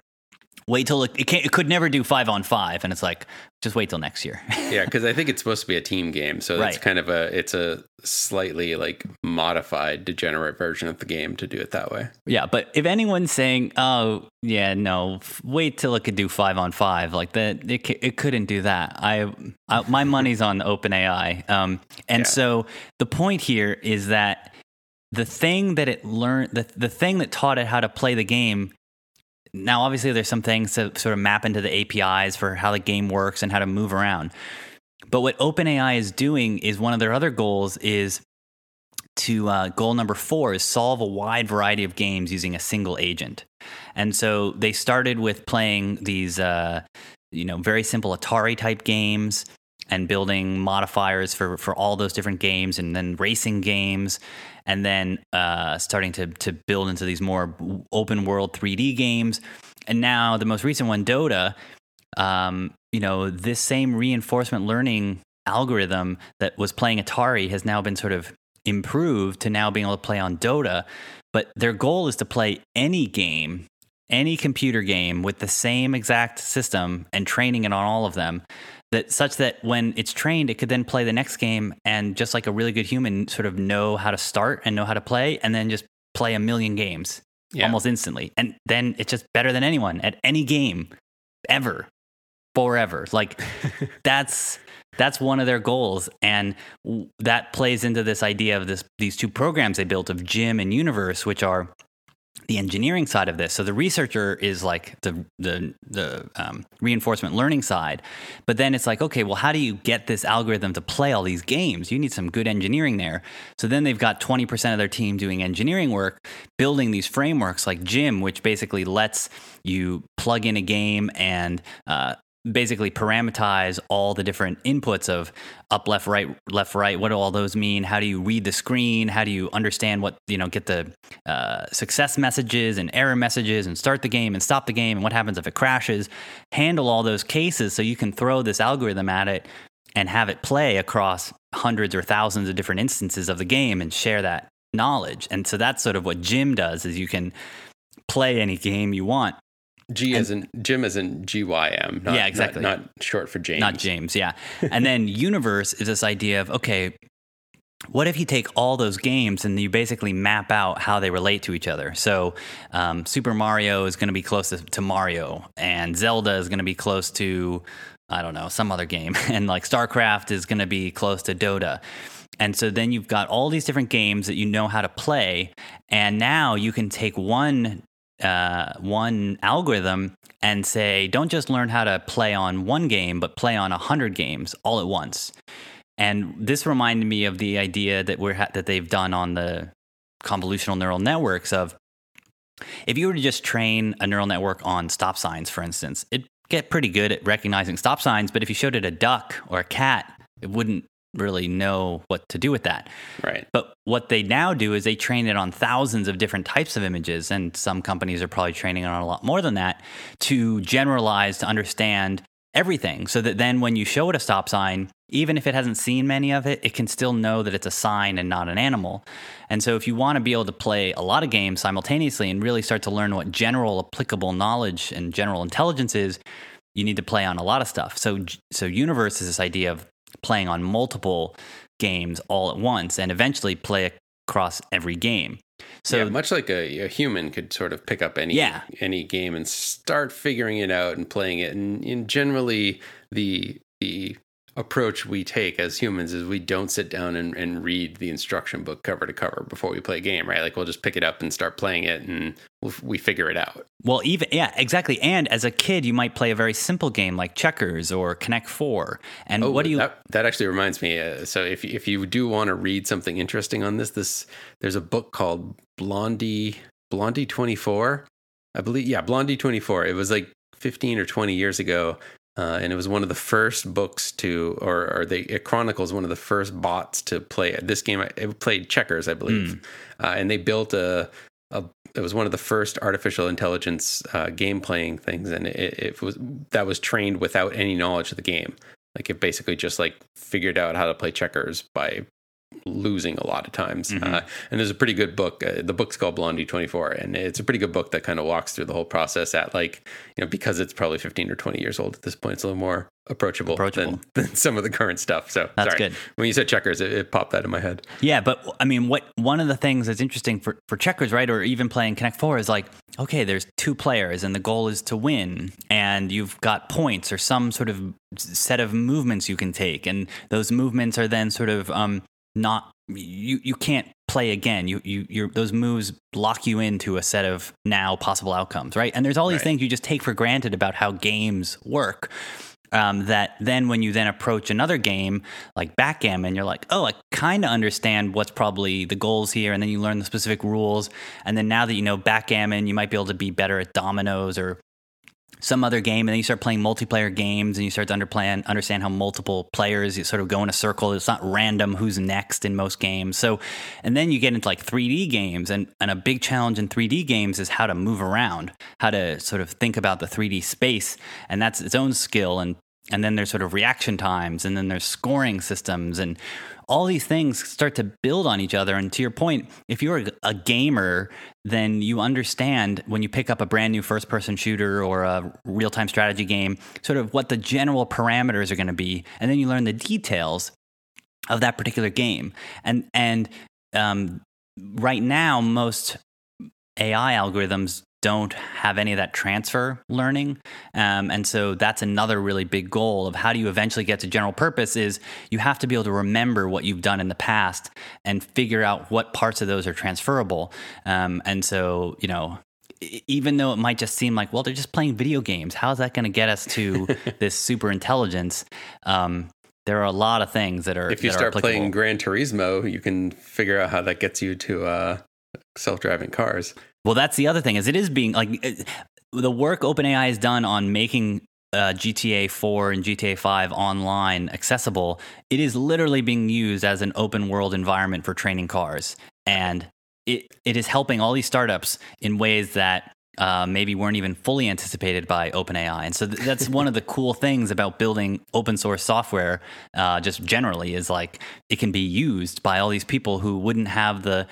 [SPEAKER 1] Wait till it, it, it could never do five on five, and it's like just wait till next year. [laughs]
[SPEAKER 2] yeah, because I think it's supposed to be a team game, so right. it's kind of a it's a slightly like modified, degenerate version of the game to do it that way.
[SPEAKER 1] Yeah, but if anyone's saying, "Oh, yeah, no, wait till it could do five on five, like that, it it couldn't do that. I, I my money's on OpenAI, um, and yeah. so the point here is that the thing that it learned, the the thing that taught it how to play the game now, obviously, there's some things to sort of map into the APIs for how the game works and how to move around. But what OpenAI is doing is one of their other goals is to uh, goal number four is solve a wide variety of games using a single agent. And so they started with playing these, uh, you know, very simple Atari type games and building modifiers for for all those different games, and then racing games and then uh, starting to to build into these more open world 3D games. And now the most recent one, Dota, um, you know, this same reinforcement learning algorithm that was playing Atari has now been sort of improved to now being able to play on Dota. But their goal is to play any game, any computer game with the same exact system and training it on all of them that such that when it's trained, it could then play the next game and just like a really good human, sort of know how to start and know how to play, and then just play a million games yeah. almost instantly. And then it's just better than anyone at any game ever. forever. Like [laughs] that's that's one of their goals and that plays into this idea of this these two programs they built of Gym and Universe which are the engineering side of this. So the researcher is like the the the um, reinforcement learning side, but then it's like, okay, well, how do you get this algorithm to play all these games? You need some good engineering there. So then they've got twenty percent of their team doing engineering work, building these frameworks like Gym, which basically lets you plug in a game and uh, basically parameterize all the different inputs of up left right left right. What do all those mean? How do you read the screen? How do you understand what you know get the uh, success messages and error messages and start the game and stop the game and what happens if it crashes? Handle all those cases so you can throw this algorithm at it and have it play across hundreds or thousands of different instances of the game and share that knowledge. And so that's sort of what Gym does is you can play any game you want
[SPEAKER 2] G as in Jim as in G Y M.
[SPEAKER 1] Yeah, exactly.
[SPEAKER 2] Not, not, short for James.
[SPEAKER 1] Not James, yeah. and then universe is this idea of okay, what if you take all those games and you basically map out how they relate to each other? So, um, Super Mario is going to be close to, to Mario, and Zelda is going to be close to, I don't know, some other game, [laughs] and like StarCraft is going to be close to Dota. And so then you've got all these different games that you know how to play, and now you can take one uh, one algorithm and say, don't just learn how to play on one game, but play on a hundred games all at once. And this reminded me of the idea that we're ha- that they've done on the convolutional neural networks of if you were to just train a neural network on stop signs, for instance, it'd get pretty good at recognizing stop signs. But if you showed it a duck or a cat, it wouldn't really know what to do with that.
[SPEAKER 2] Right.
[SPEAKER 1] But what they now do is they train it on thousands of different types of images, and some companies are probably training on a lot more than that to generalize to understand everything. So that then when you show it a stop sign, even if it hasn't seen many of it, it can still know that it's a sign and not an animal. And so if you want to be able to play a lot of games simultaneously and really start to learn what general applicable knowledge and general intelligence is, you need to play on a lot of stuff. So so universe is this idea of playing on multiple games all at once and eventually play across every game. So
[SPEAKER 2] yeah, much like a, a, human could sort of pick up any yeah. any game and start figuring it out and playing it, and, and generally the the approach we take as humans is we don't sit down and, and read the instruction book cover to cover before we play a game, right? Like we'll just pick it up and start playing it and we'll, we figure it out.
[SPEAKER 1] Well, even, yeah, exactly. And as a kid, you might play a very simple game like checkers or Connect Four. And
[SPEAKER 2] oh,
[SPEAKER 1] what do you.
[SPEAKER 2] That, that actually reminds me. Uh, so if, if you do want to read something interesting on this, this there's a book called Blondie, Blondie 24. I believe, yeah, Blondie 24. It was like 15 or 20 years ago uh, and it was one of the first books to, or, or they, it chronicles one of the first bots to play this game. It played checkers, I believe, mm. uh, and they built a, a. It was one of the first artificial intelligence uh, game playing things, and it, it was that was trained without any knowledge of the game. Like it basically just like figured out how to play checkers by losing a lot of times. Mm-hmm. Uh, and there's a pretty good book. Uh, the book's called Blondie 24, and it's a pretty good book that kind of walks through the whole process at like, you know, because it's probably 15 or 20 years old at this point, it's a little more approachable, approachable. Than, [laughs] than some of the current stuff. So
[SPEAKER 1] that's
[SPEAKER 2] sorry.
[SPEAKER 1] good.
[SPEAKER 2] When you said checkers, it, it, popped that in my head.
[SPEAKER 1] Yeah, but I mean, what one of the things that's interesting for, for checkers, right, or even playing Connect Four is like, okay, there's two players, and the goal is to win, and you've got points or some sort of set of movements you can take, and those movements are then sort of um, not you you can't play again. You you your those moves lock you into a set of now possible outcomes, right? And there's all these right. things you just take for granted about how games work. Um, that then when you then approach another game like backgammon, you're like, oh, I kind of understand what's probably the goals here, and then you learn the specific rules, and then now that you know backgammon, you might be able to be better at dominoes or some other game, and then you start playing multiplayer games, and you start to underplan, understand how multiple players you sort of go in a circle. It's not random who's next in most games. So, and then you get into like 3D games, and, and a big challenge in 3D games is how to move around, how to sort of think about the 3D space, and that's its own skill. And and then there's sort of reaction times, and then there's scoring systems, and all these things start to build on each other. And to your point, if you're a gamer, then you understand when you pick up a brand new first person shooter or a real time strategy game, sort of what the general parameters are going to be. And then you learn the details of that particular game. And, and, um, right now, most AI algorithms don't have any of that transfer learning. Um, and so that's another really big goal of how do you eventually get to general purpose is you have to be able to remember what you've done in the past and figure out what parts of those are transferable. Um, and so, you know, even though it might just seem like, well, they're just playing video games. How's that going to get us to [laughs] this super intelligence? Um, there are a lot of things that are.
[SPEAKER 2] If you start playing Gran Turismo, you can figure out how that gets you to uh, self-driving cars.
[SPEAKER 1] Well, that's the other thing is it is being like the work OpenAI has done on making uh, GTA 4 and GTA 5 online accessible. It is literally being used as an open world environment for training cars, and it it is helping all these startups in ways that uh, maybe weren't even fully anticipated by OpenAI. And so th- that's one of the [laughs] cool things about building open source software, uh, just generally, is like it can be used by all these people who wouldn't have the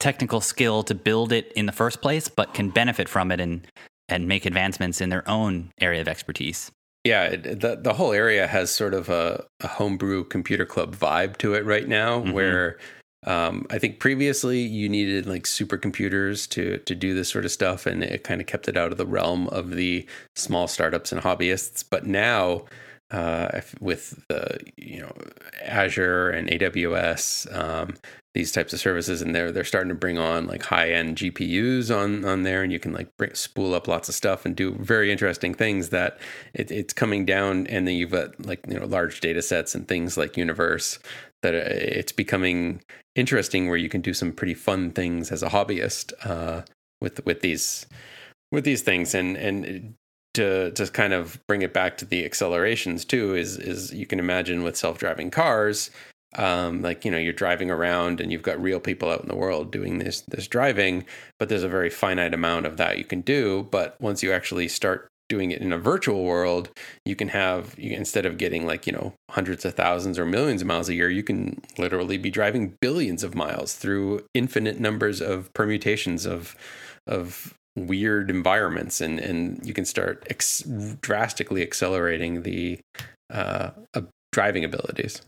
[SPEAKER 1] technical skill to build it in the first place, but can benefit from it and and make advancements in their own area of expertise.
[SPEAKER 2] Yeah, the the whole area has sort of a, a homebrew computer club vibe to it right now, mm-hmm. where um, I think previously you needed like supercomputers to to do this sort of stuff, and it kind of kept it out of the realm of the small startups and hobbyists. But now, uh, with the you know Azure and AWS, um, these types of services, and they're they're starting to bring on like high end GPUs on on there, and you can like bring, spool up lots of stuff and do very interesting things. That it, it's coming down, and then you've got like you know large data sets and things like Universe that uh, it's becoming interesting where you can do some pretty fun things as a hobbyist uh, with with these with these things and and to to kind of bring it back to the accelerations too is is you can imagine with self-driving cars um, like you know you're driving around and you've got real people out in the world doing this this driving but there's a very finite amount of that you can do but once you actually start doing it in a virtual world, you can have you, instead of getting like you know hundreds of thousands or millions of miles a year, you can literally be driving billions of miles through infinite numbers of permutations of of weird environments, and and you can start ex- drastically accelerating the uh, uh, driving abilities.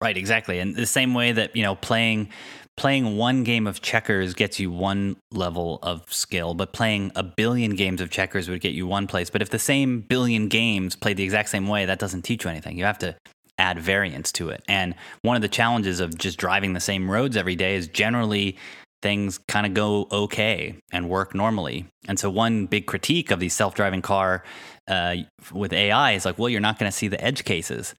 [SPEAKER 1] Right, exactly. And the same way that, you know, playing playing one game of checkers gets you one level of skill, but playing a billion games of checkers would get you one place. But if the same billion games played the exact same way, that doesn't teach you anything. You have to add variance to it. And one of the challenges of just driving the same roads every day is generally things kind of go okay and work normally. And so, one big critique of the self driving car uh, with AI is like, well, you're not going to see the edge cases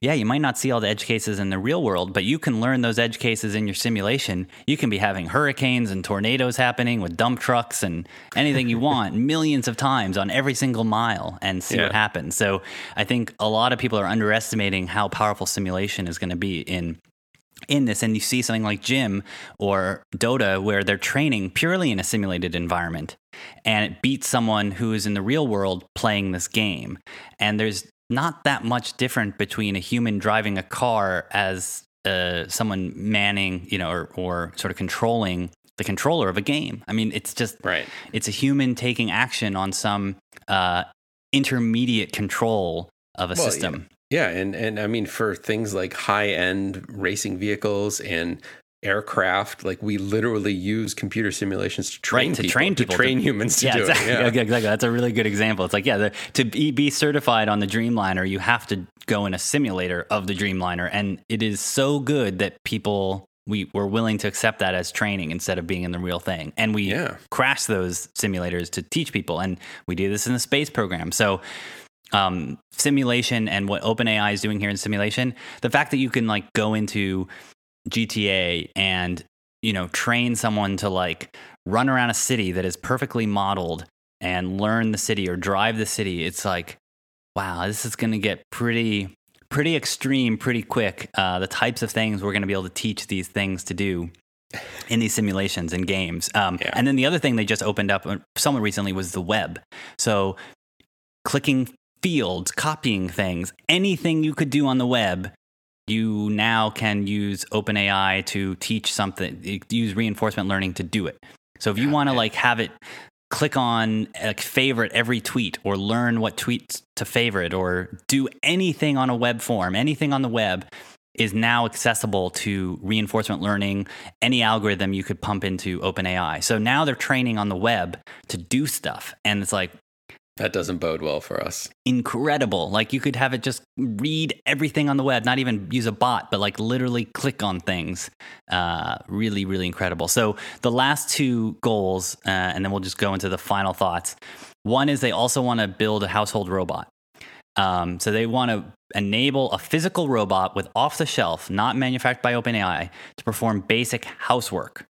[SPEAKER 1] yeah, you might not see all the edge cases in the real world, but you can learn those edge cases in your simulation. You can be having hurricanes and tornadoes happening with dump trucks and anything you want [laughs] millions of times on every single mile and see yeah. what happens. So I think a lot of people are underestimating how powerful simulation is going to be in in this and you see something like Gym or dota where they're training purely in a simulated environment and it beats someone who is in the real world playing this game and there's not that much different between a human driving a car as uh, someone manning, you know, or, or sort of controlling the controller of a game. I mean, it's just
[SPEAKER 2] right.
[SPEAKER 1] It's a human taking action on some uh, intermediate control of a well, system.
[SPEAKER 2] Yeah. yeah, and and I mean for things like high end racing vehicles and aircraft. Like we literally use computer simulations to train
[SPEAKER 1] right, to
[SPEAKER 2] people,
[SPEAKER 1] train
[SPEAKER 2] people, to train to, humans to
[SPEAKER 1] yeah,
[SPEAKER 2] do
[SPEAKER 1] exactly,
[SPEAKER 2] it. Yeah.
[SPEAKER 1] Okay, exactly. That's a really good example. It's like yeah, the, to be, be certified on the Dreamliner, you have to go in a simulator of the Dreamliner, and it is so good that people we were willing to accept that as training instead of being in the real thing. And we yeah. crash those simulators to teach people. And we do this in the space program. So um, simulation and what OpenAI is doing here in simulation, the fact that you can like go into GTA and you know train someone to like run around a city that is perfectly modeled and learn the city or drive the city. It's like wow this is going to get pretty pretty extreme pretty quick uh, the types of things we're going to be able to teach these things to do in these simulations and games. Um, yeah. and then the other thing they just opened up uh, somewhat recently was the web. So clicking fields copying things anything you could do on the web you now can use OpenAI to teach something, use reinforcement learning to do it. So if you want to like have it click on like favorite every tweet or learn what tweets to favorite or do anything on a web form, anything on the web, is now accessible to reinforcement learning, any algorithm you could pump into OpenAI. So now they're training on the web to do stuff. And it's like,
[SPEAKER 2] that doesn't bode well for us.
[SPEAKER 1] Incredible. Like you could have it just read everything on the web, not even use a bot, but like literally click on things. Uh, really, really incredible. So the last two goals, uh, and then we'll just go into the final thoughts. One is they also want to build a household robot. Um, so they want to enable a physical robot with off the shelf, not manufactured by OpenAI, to perform basic housework.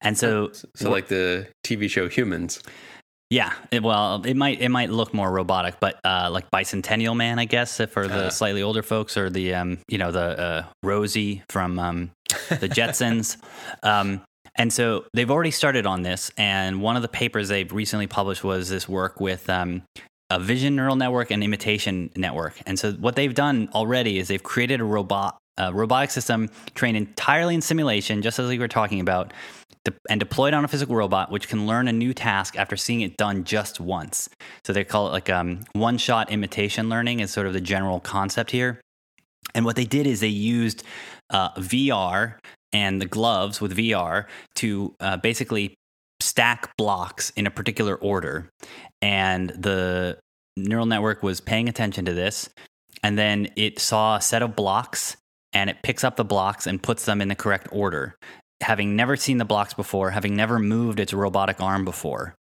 [SPEAKER 1] And so,
[SPEAKER 2] so, so like the TV show Humans.
[SPEAKER 1] Yeah, it, well, it might it might look more robotic, but uh, like Bicentennial Man, I guess, for the uh. slightly older folks, or the um, you know the uh, Rosie from um, the [laughs] Jetsons. um, and so they've already started on this, and one of the papers they've recently published was this work with um, a vision neural network and imitation network. And so what they've done already is they've created a robot a robotic system trained entirely in simulation, just as we were talking about, and deployed on a physical robot, which can learn a new task after seeing it done just once. So they call it like um, one shot imitation learning, is sort of the general concept here. And what they did is they used uh, VR and the gloves with VR to uh, basically stack blocks in a particular order. And the neural network was paying attention to this. And then it saw a set of blocks and it picks up the blocks and puts them in the correct order, having never seen the blocks before, having never moved its robotic arm before.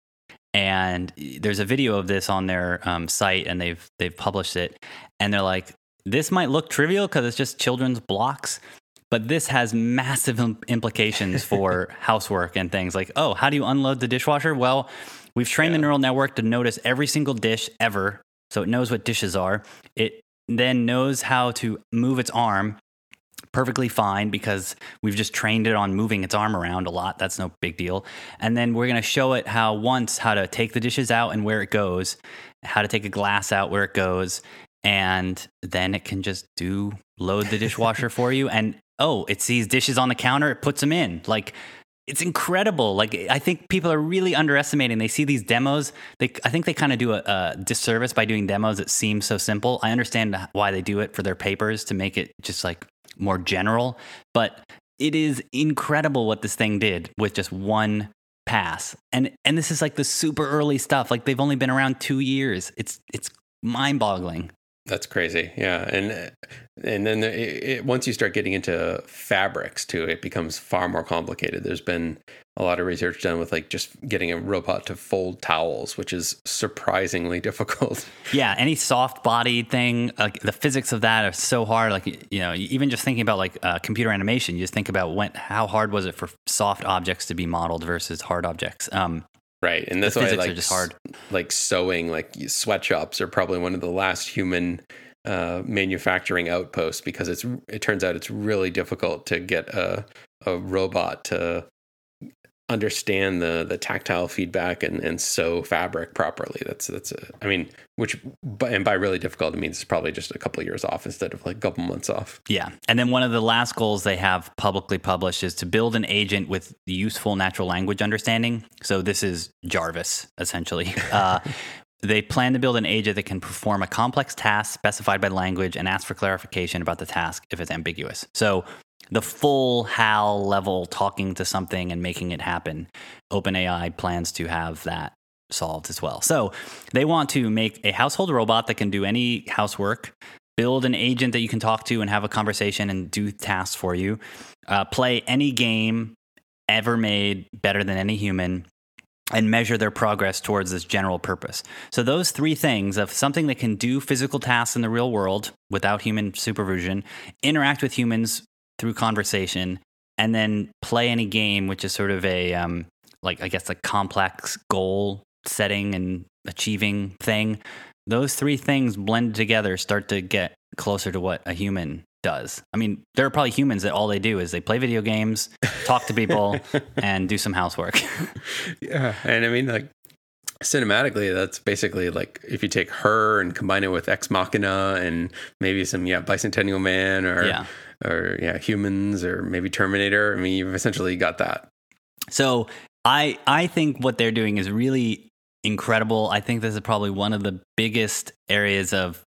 [SPEAKER 1] And there's a video of this on their um, site, and they've they've published it. And they're like, this might look trivial because it's just children's blocks, but this has massive implications for [laughs] housework and things like, oh, how do you unload the dishwasher? Well, we've trained yeah. the neural network to notice every single dish ever, so it knows what dishes are. It then knows how to move its arm perfectly fine because we've just trained it on moving its arm around a lot. That's no big deal. And then we're going to show it how once how to take the dishes out and where it goes, how to take a glass out where it goes, and then it can just do load the dishwasher [laughs] for you and oh, it sees dishes on the counter, it puts them in. Like it's incredible. Like I think people are really underestimating. They see these demos. They, I think they kind of do a, a, disservice by doing demos that seem so simple. I understand why they do it for their papers to make it just like more general, but it is incredible what this thing did with just one pass. And and this is like the super early stuff. Like they've only been around 2 years. It's it's mind-boggling.
[SPEAKER 2] That's crazy. Yeah, and and then it, it, once you start getting into fabrics too, it becomes far more complicated. There's been a lot of research done with like just getting a robot to fold towels, which is surprisingly [laughs] difficult.
[SPEAKER 1] Yeah, any soft body thing, like the physics of that are so hard. Like you know, even just thinking about like uh, computer animation, you just think about when how hard was it for soft objects to be modeled versus hard objects. Um,
[SPEAKER 2] Right, and that's why like just hard. Like sewing, like sweatshops are probably one of the last human uh, manufacturing outposts because it's it turns out it's really difficult to get a a robot to understand the the tactile feedback and and sew fabric properly. That's that's a, I mean, which and by really difficult it means it's probably just a couple of years off instead of like a couple months off.
[SPEAKER 1] Yeah, and then one of the last goals they have publicly published is to build an agent with useful natural language understanding. So this is Jarvis essentially. [laughs] Uh, They plan to build an agent that can perform a complex task specified by language and ask for clarification about the task if it's ambiguous. So the full HAL level talking to something and making it happen. OpenAI plans to have that solved as well. So they want to make a household robot that can do any housework, build an agent that you can talk to and have a conversation and do tasks for you, uh, play any game ever made better than any human. And measure their progress towards this general purpose. So, those three things of something that can do physical tasks in the real world without human supervision, interact with humans through conversation and then play any game, which is sort of a um, like I guess a complex goal setting and achieving thing. Those three things blended together start to get closer to what a human does. I mean, there are probably humans that all they do is they play video games, talk to people, [laughs] and do some housework.
[SPEAKER 2] yeah, and I mean, like cinematically, that's basically like if you take her and combine it with Ex Machina and maybe some yeah Bicentennial Man or yeah or yeah, humans or maybe Terminator. I mean, you've essentially got that.
[SPEAKER 1] So I I think what they're doing is really incredible. I think this is probably one of the biggest areas of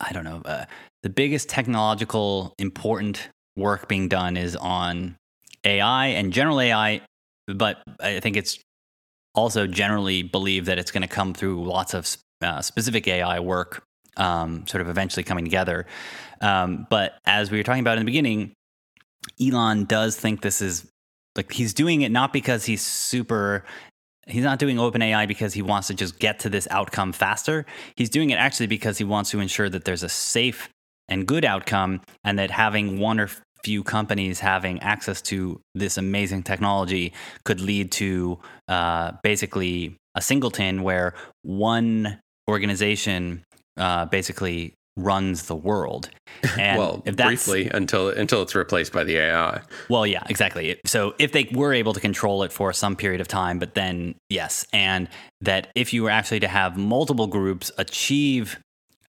[SPEAKER 1] I don't know uh, the biggest technological important work being done is on AI and general AI, but I think it's also generally believed that it's going to come through lots of uh, specific AI work, um, sort of eventually coming together. Um, but as we were talking about in the beginning, Elon does think this is like he's doing it not because he's super he's not doing OpenAI because he wants to just get to this outcome faster. He's doing it actually because he wants to ensure that there's a safe and good outcome and that having one or few companies having access to this amazing technology could lead to uh, basically a singleton where one organization uh, basically runs the world. [laughs]
[SPEAKER 2] And well, briefly until until it's replaced by the AI.
[SPEAKER 1] Well, yeah, exactly. So if they were able to control it for some period of time, but then yes, and that if you were actually to have multiple groups achieve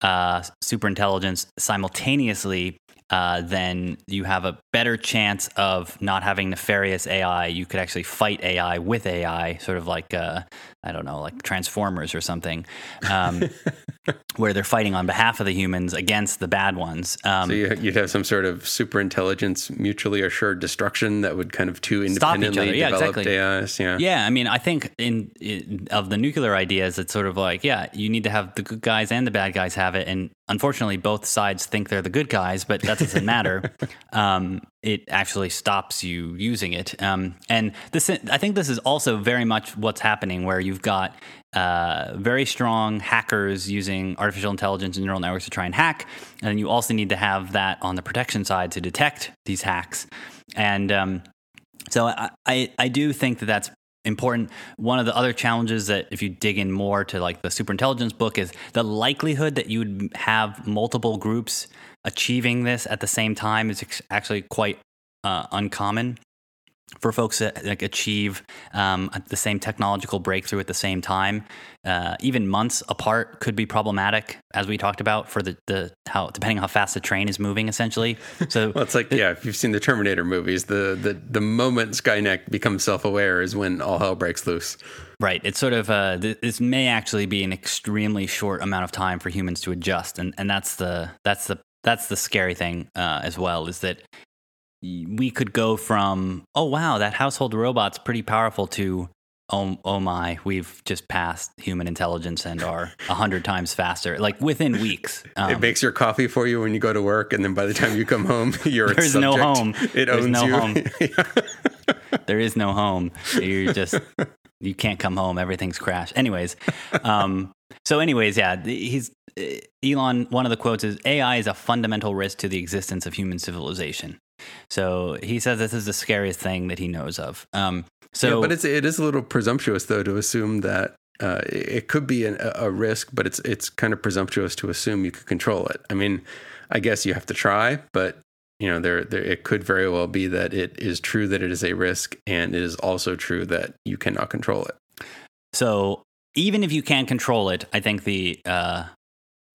[SPEAKER 1] uh, super intelligence simultaneously, uh, then you have a better chance of not having nefarious AI. You could actually fight AI with AI, sort of like uh, I don't know, like Transformers or something, um, [laughs] where they're fighting on behalf of the humans against the bad ones.
[SPEAKER 2] Um, so you'd have some sort of super intelligence, mutually assured destruction that would kind of two independently yeah, developed exactly. AIs. Yeah,
[SPEAKER 1] yeah. I mean, I think in, in of the nuclear ideas, it's sort of like yeah, you need to have the good guys and the bad guys have it, and unfortunately, both sides think they're the good guys, but that doesn't [laughs] matter. Um, it actually stops you using it. Um, and this, I think, this is also very much what's happening, where you've got uh, very strong hackers using artificial intelligence and neural networks to try and hack, and you also need to have that on the protection side to detect these hacks. And um, so, I, I, I do think that that's important. One of the other challenges that if you dig in more to like the superintelligence book is the likelihood that you would have multiple groups achieving this at the same time is actually quite uh, uncommon for folks that like achieve um, the same technological breakthrough at the same time, uh, even months apart could be problematic, as we talked about for the, the how depending on how fast the train is moving, essentially. So [laughs]
[SPEAKER 2] well, it's like the, yeah, if you've seen the Terminator movies, the the the moment Skynet becomes self aware is when all hell breaks loose.
[SPEAKER 1] Right. It's sort of uh, this may actually be an extremely short amount of time for humans to adjust, and and that's the that's the that's the scary thing uh, as well is that we could go from oh wow that household robot's pretty powerful to oh, oh my we've just passed human intelligence and are a hundred times faster like within weeks. [laughs]
[SPEAKER 2] Um, it makes your coffee for you when you go to work and then by the time you come home [laughs] you're
[SPEAKER 1] there's no home. It there's owns no you. home. [laughs] there is no home. You're just you can't come home. Everything's crashed. Anyways um, so anyways yeah he's elon one of the quotes is ai is a fundamental risk to the existence of human civilization so he says this is the scariest thing that he knows of. Um, so,
[SPEAKER 2] yeah, but it's it is a little presumptuous though to assume that uh, it could be an, a risk, but it's it's kind of presumptuous to assume you could control it. I mean, I guess you have to try, but you know, there, there it could very well be that it is true that it is a risk, and it is also true that you cannot control it.
[SPEAKER 1] So even if you can't control it, I think the uh,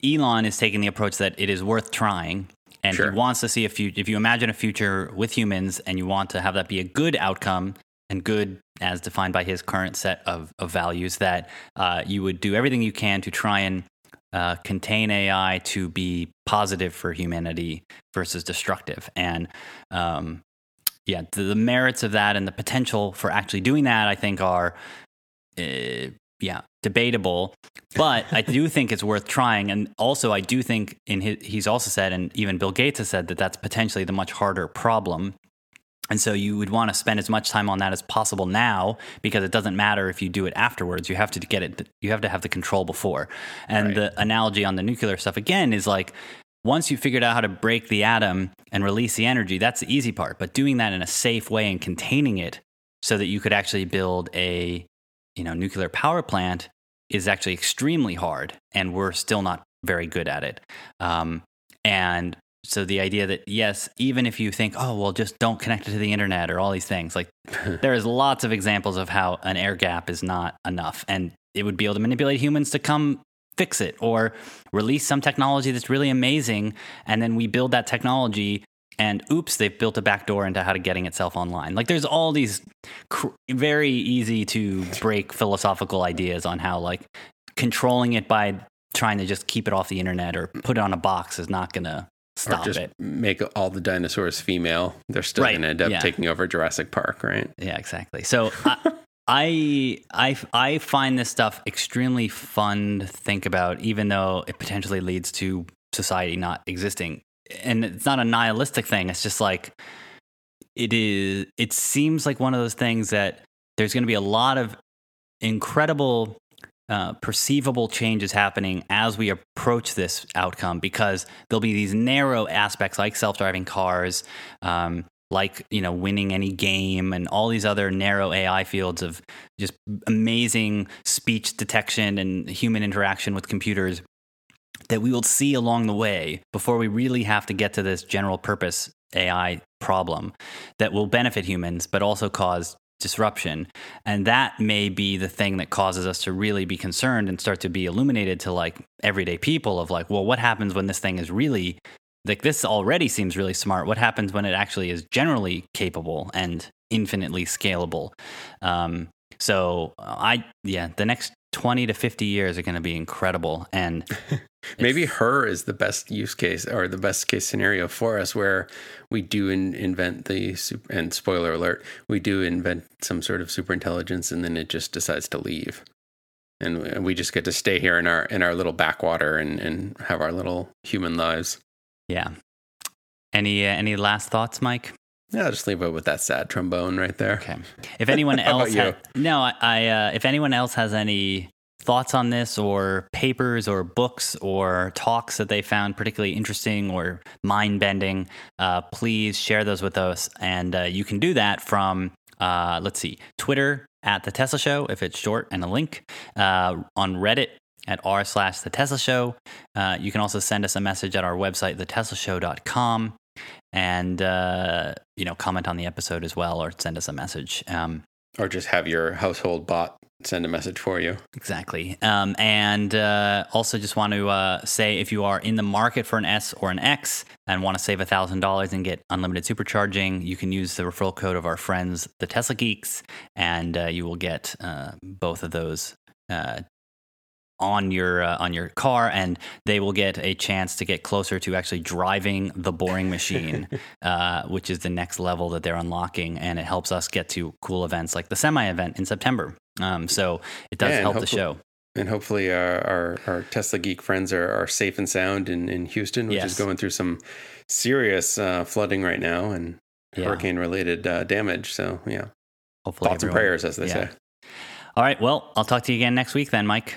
[SPEAKER 1] Elon is taking the approach that it is worth trying and sure. he wants to see a future. If you imagine a future with humans and you want to have that be a good outcome and good as defined by his current set of, of values, that uh, you would do everything you can to try and uh, contain AI to be positive for humanity versus destructive. And um, yeah, the, the, merits of that and the potential for actually doing that, I think, are uh, yeah, debatable, but I do think it's worth trying. And also, I do think in his, he's also said, and even Bill Gates has said that that's potentially the much harder problem. And so you would want to spend as much time on that as possible now because it doesn't matter if you do it afterwards. You have to get it, you have to have the control before. And right. the analogy on the nuclear stuff again is like, once you figured out how to break the atom and release the energy, that's the easy part. But doing that in a safe way and containing it so that you could actually build a you know, nuclear power plant is actually extremely hard, and we're still not very good at it. Um, and so the idea that yes, even if you think, oh well, just don't connect it to the internet or all these things, like [laughs] there is lots of examples of how an air gap is not enough, and it would be able to manipulate humans to come fix it or release some technology that's really amazing, and then we build that technology and oops, they've built a backdoor into how to getting itself online. Like there's all these cr- very easy to break philosophical ideas on how like controlling it by trying to just keep it off the internet or put it on a box is not going to Stop
[SPEAKER 2] or just
[SPEAKER 1] it.
[SPEAKER 2] make all the dinosaurs female. They're still
[SPEAKER 1] Right,
[SPEAKER 2] going to end up
[SPEAKER 1] yeah.
[SPEAKER 2] taking over Jurassic Park, right?
[SPEAKER 1] Yeah, exactly. So I, [laughs] I I I find this stuff extremely fun to think about, even though it potentially leads to society not existing. And it's not a nihilistic thing. It's just like it is. It seems like one of those things that there's going to be a lot of incredible. Uh, perceivable changes happening as we approach this outcome because there'll be these narrow aspects like self-driving cars um, like you know winning any game and all these other narrow AI fields of just amazing speech detection and human interaction with computers that we will see along the way before we really have to get to this general purpose AI problem that will benefit humans but also cause disruption and that may be the thing that causes us to really be concerned and start to be illuminated to like everyday people of like well what happens when this thing is really like this already seems really smart. What happens when it actually is generally capable and infinitely scalable? Um, so I yeah, the next twenty to fifty years are going to be incredible, and [laughs]
[SPEAKER 2] Maybe her is the best use case or the best case scenario for us where we do in, invent the sup- and spoiler alert, we do invent some sort of super intelligence and then it just decides to leave. And we- we just get to stay here in our in our little backwater and, and have our little human lives.
[SPEAKER 1] yeah. Any uh, any last thoughts, Mike?
[SPEAKER 2] Yeah, I'll just leave it with that sad trombone right there.
[SPEAKER 1] Okay. If anyone [laughs] else, ha- no, I, I uh, if anyone else has any thoughts on this, or papers, or books, or talks that they found particularly interesting or mind bending, uh, please share those with us. And uh, you can do that from uh, let's see, Twitter at the Tesla Show if it's short and a link, uh, on Reddit at r slash the Tesla Show. Uh, you can also send us a message at our website, theteslashow.com and uh, you know comment on the episode as well or send us a message um,
[SPEAKER 2] Or just have your household bot send a message for you.
[SPEAKER 1] exactly um, and uh, also just want to uh, say if you are in the market for an s or an x and want to save $1000 and get unlimited supercharging you can use the referral code of our friends the tesla geeks and uh, you will get uh, both of those uh, on your uh, on your car and they will get a chance to get closer to actually driving the boring machine [laughs] uh, which is the next level that they're unlocking and it helps us get to cool events like the semi event in september um, so it does
[SPEAKER 2] Yeah,
[SPEAKER 1] help the show
[SPEAKER 2] And hopefully our, our, our Tesla geek friends are, are safe and sound in, in Houston, which
[SPEAKER 1] Yes.
[SPEAKER 2] is going through some serious uh, flooding right now and
[SPEAKER 1] Yeah.
[SPEAKER 2] hurricane related uh, damage. So yeah,
[SPEAKER 1] hopefully
[SPEAKER 2] thoughts and prayers, as they
[SPEAKER 1] yeah.
[SPEAKER 2] say.
[SPEAKER 1] all right well i'll talk to you again next week then mike